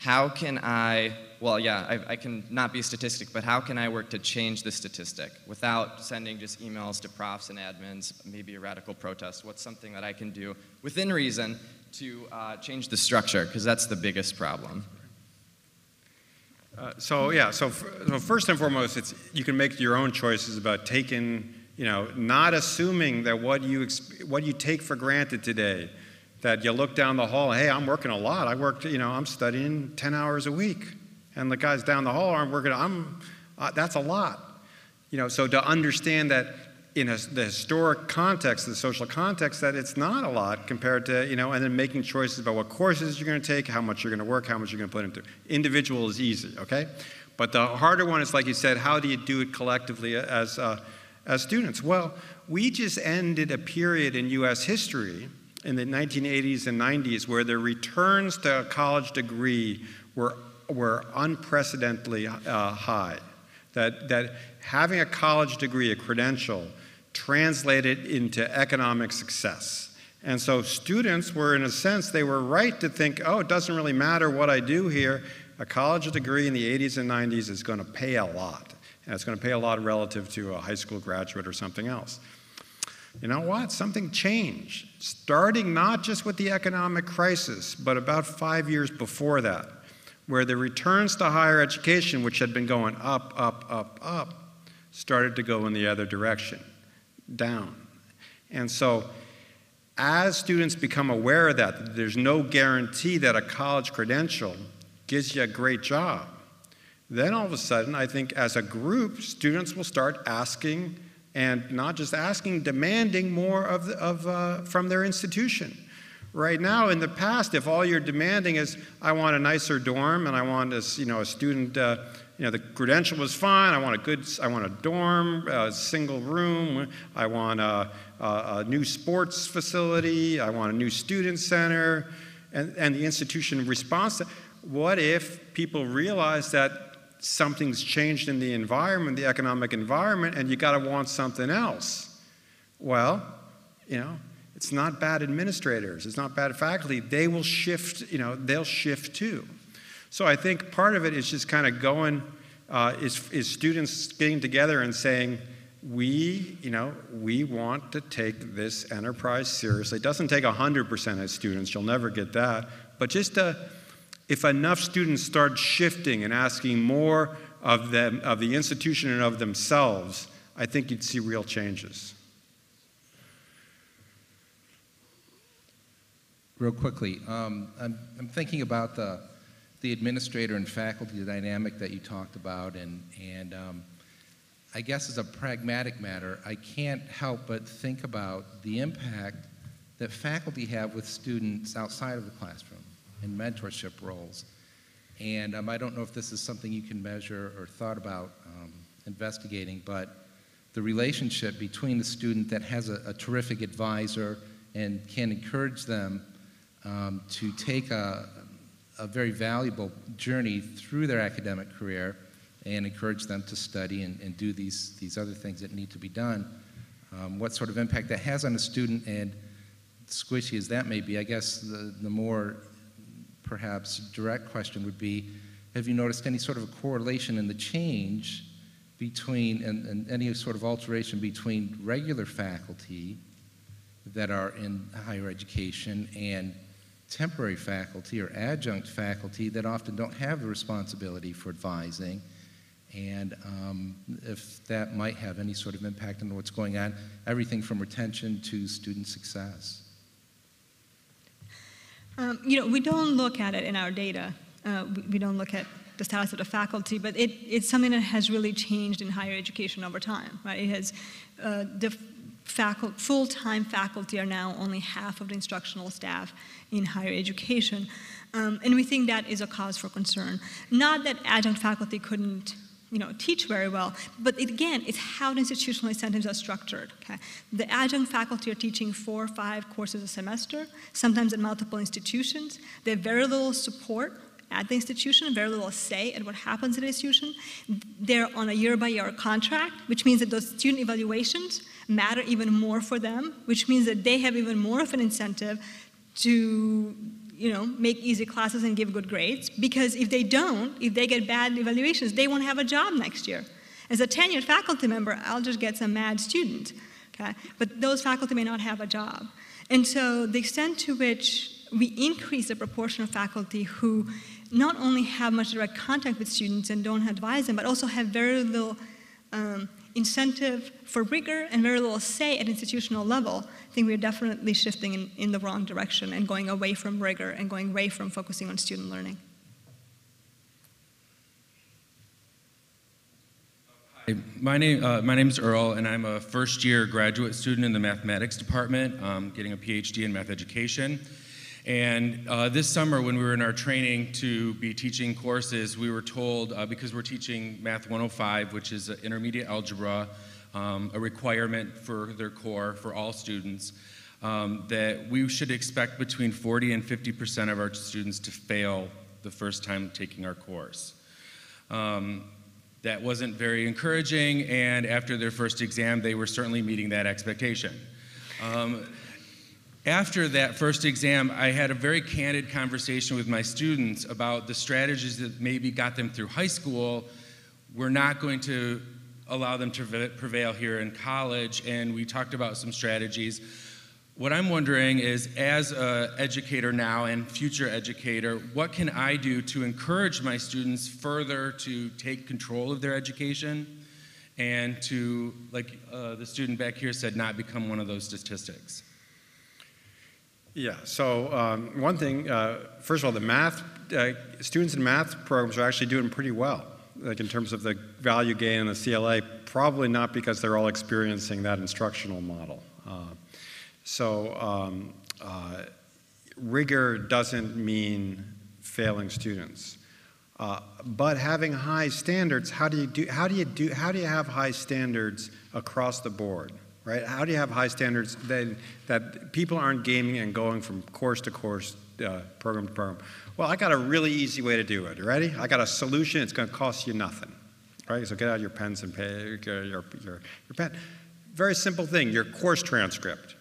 Speaker 13: how can I, well, yeah, I, I, can not be a statistic, but how can I work to change the statistic without sending just emails to profs and admins, maybe a radical protest? What's something that I can do within reason to uh, change the structure? Because that's the biggest problem.
Speaker 3: Uh, so yeah, so, so first and foremost, it's you can make your own choices about taking, you know, not assuming that what you what you take for granted today that you look down the hall, hey, I'm working a lot. I worked, you know, I'm studying 10 hours a week. And the guys down the hall aren't working, I'm, uh, that's a lot. You know, so to understand that in a, the historic context, the social context, that it's not a lot compared to, you know, and then making choices about what courses you're going to take, how much you're going to work, how much you're going to put into. Individual is easy, okay? But the harder one is, like you said, how do you do it collectively as, uh, as students? Well, we just ended a period in U.S. history in the 1980s and 90s where the returns to a college degree were, were unprecedentedly uh, high. That, that having a college degree, a credential, translated into economic success. And so students were, in a sense, they were right to think, oh, it doesn't really matter what I do here. A college degree in the 80s and 90s is going to pay a lot. And it's going to pay a lot relative to a high school graduate or something else. You know what? Something changed, starting not just with the economic crisis, but about five years before that, where the returns to higher education, which had been going up, up, up, up, started to go in the other direction, down. And so, as students become aware of that, there's no guarantee that a college credential gives you a great job, then all of a sudden, I think as a group, students will start asking and not just asking, demanding more of, of uh, from their institution. Right now, in the past, if all you're demanding is, I want a nicer dorm and I want a, you know, a student, uh, you know, the credential was fine, I want a good, I want a dorm, a single room, I want a, a, new sports facility, I want a new student center, and, and the institution responds what if people realize that something's changed in the environment, the economic environment, and you got to want something else. Well, you know, it's not bad administrators, it's not bad faculty. They will shift, you know, they'll shift too. So I think part of it is just kind of going, uh, is, is students getting together and saying, we, you know, we want to take this enterprise seriously. It doesn't take 100% of students, you'll never get that, but just to, if enough students start shifting and asking more of, them, of the institution and of themselves, I think you'd see real changes.
Speaker 14: Real quickly, um, I'm, I'm, thinking about the, the administrator and faculty dynamic that you talked about, and, and um, I guess as a pragmatic matter, I can't help but think about the impact that faculty have with students outside of the classroom and mentorship roles. And um, I don't know if this is something you can measure or thought about um, investigating, but the relationship between the student that has a, a terrific advisor and can encourage them um, to take a, a very valuable journey through their academic career and encourage them to study and, and do these, these other things that need to be done. Um, what sort of impact that has on a student and squishy as that may be, I guess the, the more perhaps a direct question would be have you noticed any sort of a correlation in the change between and, and any sort of alteration between regular faculty that are in higher education and temporary faculty or adjunct faculty that often don't have the responsibility for advising and um, if that might have any sort of impact on what's going on, everything from retention to student success.
Speaker 4: Um, you know, we don't look at it in our data. Uh, we, we, don't look at the status of the faculty, but it, it's something that has really changed in higher education over time, right? It has, uh, the full-time faculty are now only half of the instructional staff in higher education. Um, and we think that is a cause for concern. Not that adjunct faculty couldn't you know, teach very well. But it, again, it's how the institutional incentives are structured. Okay? The adjunct faculty are teaching four or five courses a semester, sometimes at multiple institutions. They have very little support at the institution, very little say at what happens at the institution. They're on a year-by-year contract, which means that those student evaluations matter even more for them, which means that they have even more of an incentive to you know, make easy classes and give good grades. Because if they don't, if they get bad evaluations, they won't have a job next year. As a tenured faculty member, I'll just get some mad student. Okay? But those faculty may not have a job. And so the extent to which we increase the proportion of faculty who not only have much direct contact with students and don't advise them, but also have very little um, incentive for rigor and very little say at institutional level, I think we're definitely shifting in, in the wrong direction and going away from rigor and going away from focusing on student learning.
Speaker 15: Hi, my name, uh, my Earl, and I'm a first year graduate student in the mathematics department, um, getting a PhD in math education. And uh, this summer, when we were in our training to be teaching courses, we were told, uh, because we're teaching Math 105, which is intermediate algebra, um, a requirement for their core for all students, um, that we should expect between 40 and 50% of our students to fail the first time taking our course. Um, that wasn't very encouraging, and after their first exam, they were certainly meeting that expectation. After that first exam, I had a very candid conversation with my students about the strategies that maybe got them through high school. We're not going to allow them to prevail here in college, and we talked about some strategies. What I'm wondering is, as an educator now and future educator, what can I do to encourage my students further to take control of their education and to, like uh, the student back here said, not become one of those statistics?
Speaker 3: Yeah, so um, one thing, uh, first of all, the math, uh, students in math programs are actually doing pretty well, like in terms of the value gain in the CLA, probably not because they're all experiencing that instructional model. Uh, so um, uh, rigor doesn't mean failing students. Uh, but having high standards, how do you do, how do you do, how do you have high standards across the board? Right? How do you have high standards that, that people aren't gaming and going from course to course, uh, program to program? Well, I got a really easy way to do it. Ready? I got a solution. It's going to cost you nothing, right? So get out your pens and pay your, your, your, pen. Very simple thing. Your course transcript.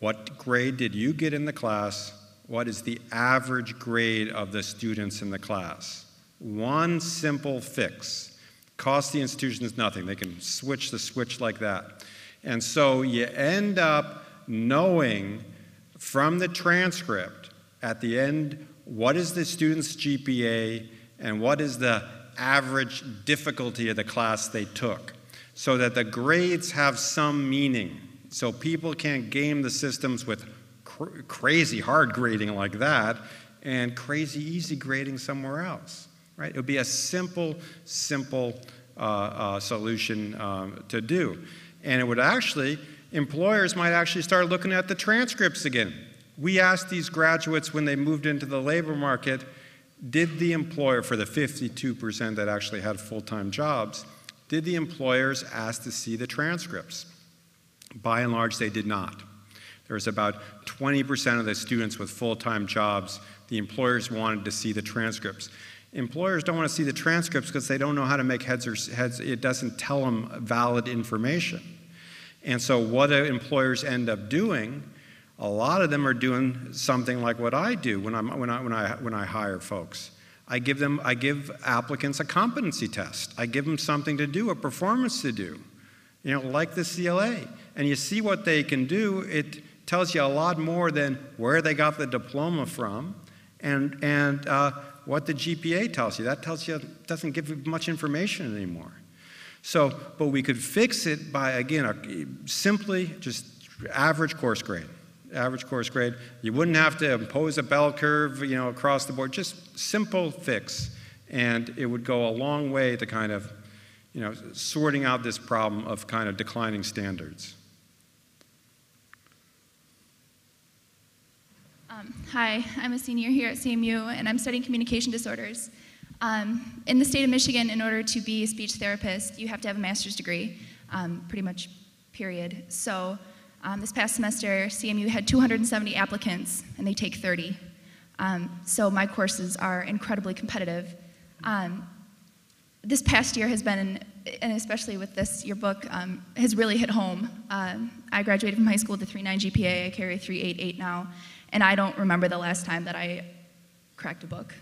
Speaker 3: What grade did you get in the class? What is the average grade of the students in the class? One simple fix. Cost the institutions nothing. They can switch the switch like that. And so you end up knowing from the transcript at the end what is the student's GPA and what is the average difficulty of the class they took so that the grades have some meaning. So people can't game the systems with cr- crazy hard grading like that and crazy easy grading somewhere else. Right? It would be a simple, simple uh, uh, solution um, to do. And it would actually, employers might actually start looking at the transcripts again. We asked these graduates when they moved into the labor market did the employer, for the 52% that actually had full time jobs, did the employers ask to see the transcripts? By and large, they did not. There was about 20% of the students with full time jobs, the employers wanted to see the transcripts. Employers don't want to see the transcripts because they don't know how to make heads or heads. It doesn't tell them valid information. And so, what do employers end up doing? A lot of them are doing something like what I do when, I'm, when, I, when, I, when I hire folks. I give them, I give applicants a competency test. I give them something to do, a performance to do, you know, like the CLA. And you see what they can do. It tells you a lot more than where they got the diploma from, and and uh, what the GPA tells you. That tells you doesn't give you much information anymore. So, but we could fix it by again a, simply just average course grade. Average course grade. You wouldn't have to impose a bell curve, you know, across the board. Just simple fix, and it would go a long way to kind of, you know, sorting out this problem of kind of declining standards.
Speaker 16: Um, hi, I'm a senior here at CMU, and I'm studying communication disorders. Um, in the state of Michigan, in order to be a speech therapist, you have to have a master's degree, um, pretty much, period. So um, this past semester, CMU had 270 applicants, and they take 30. Um, so my courses are incredibly competitive. Um, this past year has been, and especially with this, your book, has really hit home. I graduated from high school with a 3.9 GPA. I carry a 3.88 now and I don't remember the last time that I cracked a book.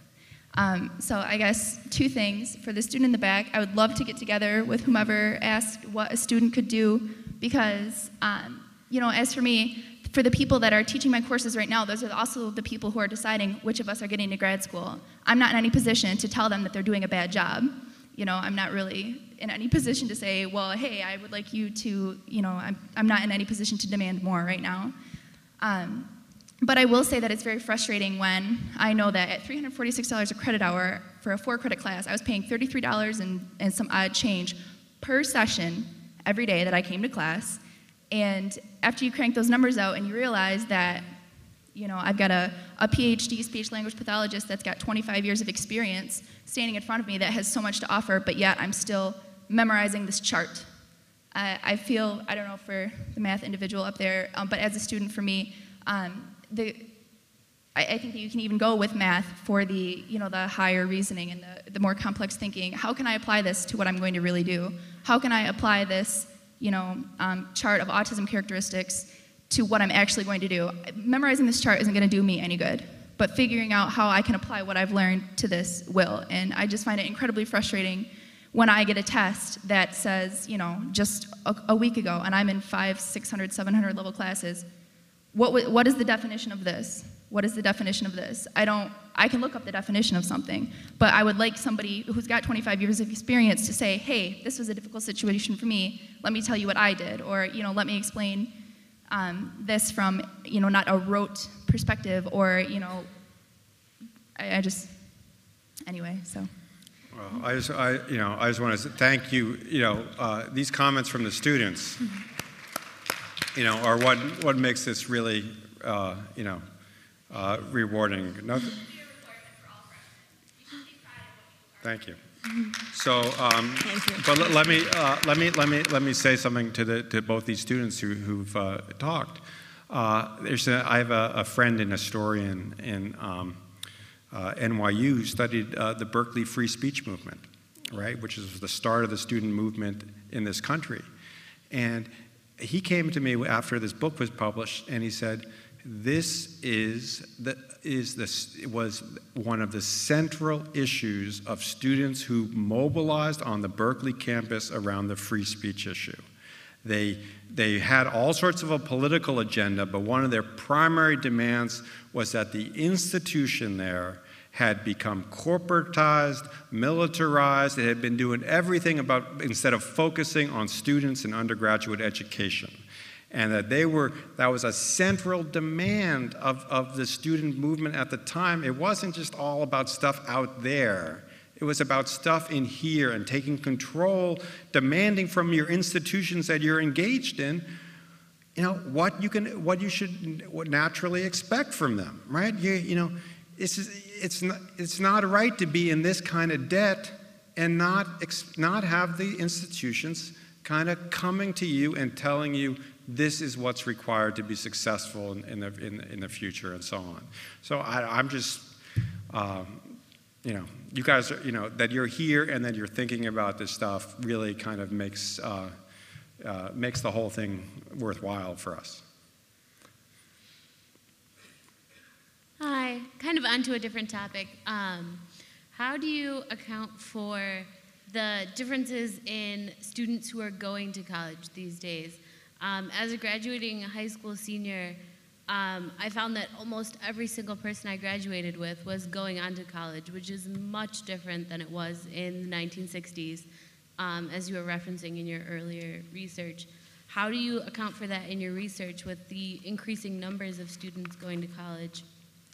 Speaker 16: Um, so I guess two things. For the student in the back, I would love to get together with whomever asked what a student could do because, um, you know, as for me, for the people that are teaching my courses right now, those are also the people who are deciding which of us are getting to grad school. I'm not in any position to tell them that they're doing a bad job. You know, I'm not really in any position to say, well, hey, I would like you to, you know, I'm, I'm not in any position to demand more right now. Um, but I will say that it's very frustrating when I know that at $346 a credit hour for a four credit class, I was paying $33 and, and some odd change per session every day that I came to class. And after you crank those numbers out and you realize that, you know, I've got a, a PhD speech language pathologist that's got 25 years of experience standing in front of me that has so much to offer, but yet I'm still memorizing this chart. I, I feel, I don't know for the math individual up there, um, but as a student for me, um, the, I, I, think that you can even go with math for the, you know, the higher reasoning and the, the more complex thinking. How can I apply this to what I'm going to really do? How can I apply this, you know, um, chart of autism characteristics to what I'm actually going to do. Memorizing this chart isn't going to do me any good, but figuring out how I can apply what I've learned to this will. And I just find it incredibly frustrating when I get a test that says, you know, just a, a week ago, and I'm in five, 600, 700 level classes, what, what is the definition of this? What is the definition of this? I don't, I can look up the definition of something, but I would like somebody who's got 25 years of experience to say, hey, this was a difficult situation for me. Let me tell you what I did, or, you know, let me explain um, this from, you know, not a rote perspective, or, you know, I, I just, anyway, so.
Speaker 3: Well, I just, I, you know, I just want to thank you, you know, uh, these comments from the students, you know, are what, what makes this really, uh, you know, uh, rewarding. No, thank you. So, um, but let, let me uh, let me let me let me say something to the to both these students who, who've uh, talked. Uh, there's a, I have a, a friend, an historian in um, uh, NYU, who studied uh, the Berkeley Free Speech Movement, right, which is the start of the student movement in this country, and he came to me after this book was published, and he said, "This is the is this was one of the central issues of students who mobilized on the Berkeley campus around the free speech issue. They they had all sorts of a political agenda, but one of their primary demands was that the institution there had become corporatized, militarized. It had been doing everything about instead of focusing on students and undergraduate education. And that they were, that was a central demand of, of the student movement at the time. It wasn't just all about stuff out there. It was about stuff in here and taking control, demanding from your institutions that you're engaged in, you know, what you can, what you should what naturally expect from them, right? You, you know, it's, it's, not, it's not right to be in this kind of debt and not, not have the institutions kind of coming to you and telling you this is what's required to be successful in, in, the, in, in the future and so on. So I, I'm just, um, you know, you guys, are, you know, that you're here and that you're thinking about this stuff really kind of makes, uh, uh, makes the whole thing worthwhile for us.
Speaker 17: Hi, kind of onto a different topic. Um, how do you account for the differences in students who are going to college these days? Um, as a graduating high school senior, um, I found that almost every single person I graduated with was going on to college, which is much different than it was in the 1960s, um, as you were referencing in your earlier research. How do you account for that in your research with the increasing numbers of students going to college?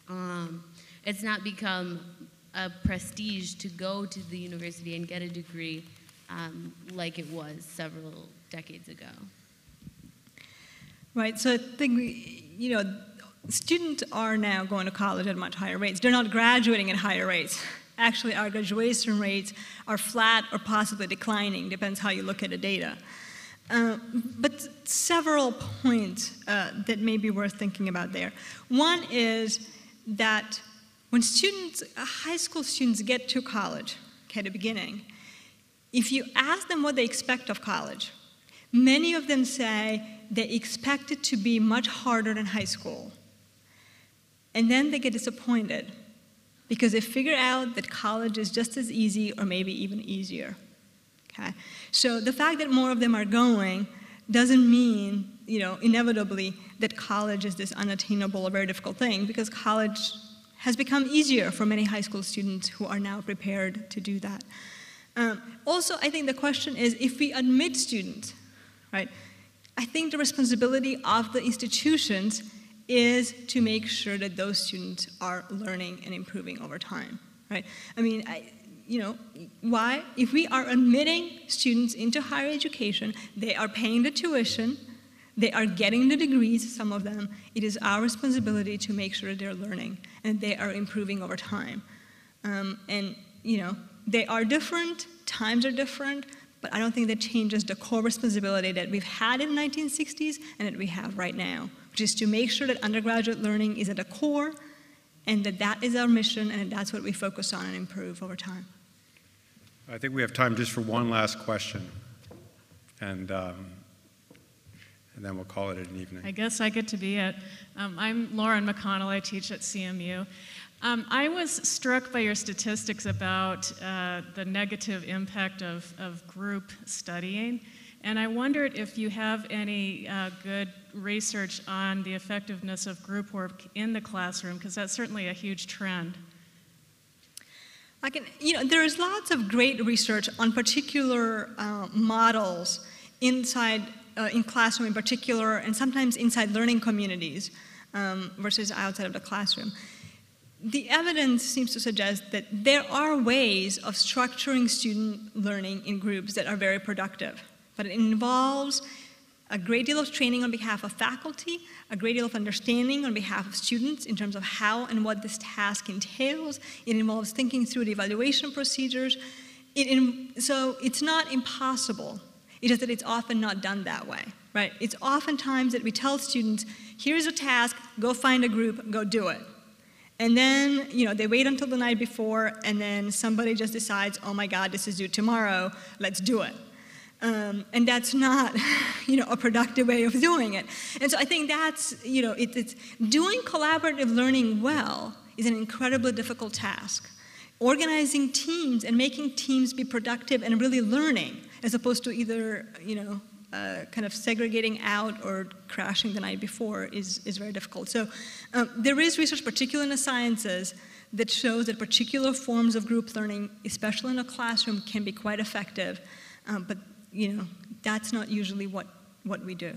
Speaker 17: Um, it's not become a prestige to go to the university and get a degree um, like it was several decades ago.
Speaker 4: Right, so I think, you know, students are now going to college at much higher rates. They're not graduating at higher rates. Actually, our graduation rates are flat or possibly declining, depends how you look at the data. Uh, but several points uh, that may be worth thinking about there. One is that when students, uh, high school students get to college, okay, at the beginning, if you ask them what they expect of college, many of them say they expect it to be much harder than high school. And then they get disappointed because they figure out that college is just as easy or maybe even easier. Okay? So the fact that more of them are going doesn't mean, you know, inevitably that college is this unattainable very difficult thing because college has become easier for many high school students who are now prepared to do that. Um, also, I think the question is if we admit students, right, I think the responsibility of the institutions is to make sure that those students are learning and improving over time, right? I mean, I, you know, why? If we are admitting students into higher education, they are paying the tuition, they are getting the degrees, some of them. It is our responsibility to make sure they're learning and they are improving over time. Um, and, you know, they are different, times are different, but I don't think that changes the core responsibility that we've had in the 1960s and that we have right now, which is to make sure that undergraduate learning is at the core and that that is our mission and that that's what we focus on and improve over time.
Speaker 3: I think we have time just for one last question. And, um, and then we'll call it an evening.
Speaker 18: I guess I get to be it. Um, I'm Lauren McConnell. I teach at CMU. Um, I was struck by your statistics about uh, the negative impact of, of group studying, and I wondered if you have any uh, good research on the effectiveness of group work in the classroom, because that's certainly a huge trend.
Speaker 4: I can, you know, there is lots of great research on particular uh, models inside, uh, in classroom in particular, and sometimes inside learning communities um, versus outside of the classroom. The evidence seems to suggest that there are ways of structuring student learning in groups that are very productive, but it involves a great deal of training on behalf of faculty, a great deal of understanding on behalf of students in terms of how and what this task entails. It involves thinking through the evaluation procedures. It in, so it's not impossible. It's that it's often not done that way, right? It's oftentimes that we tell students, here's a task, go find a group, go do it. And then, you know, they wait until the night before, and then somebody just decides, oh my God, this is due tomorrow, let's do it. Um, and that's not, you know, a productive way of doing it. And so I think that's, you know, it, it's doing collaborative learning well is an incredibly difficult task. Organizing teams and making teams be productive and really learning, as opposed to either, you know, uh, kind of segregating out or crashing the night before is, is very difficult. So um, there is research, particularly in the sciences, that shows that particular forms of group learning, especially in a classroom, can be quite effective. Um, but you know, that's not usually what, what we do.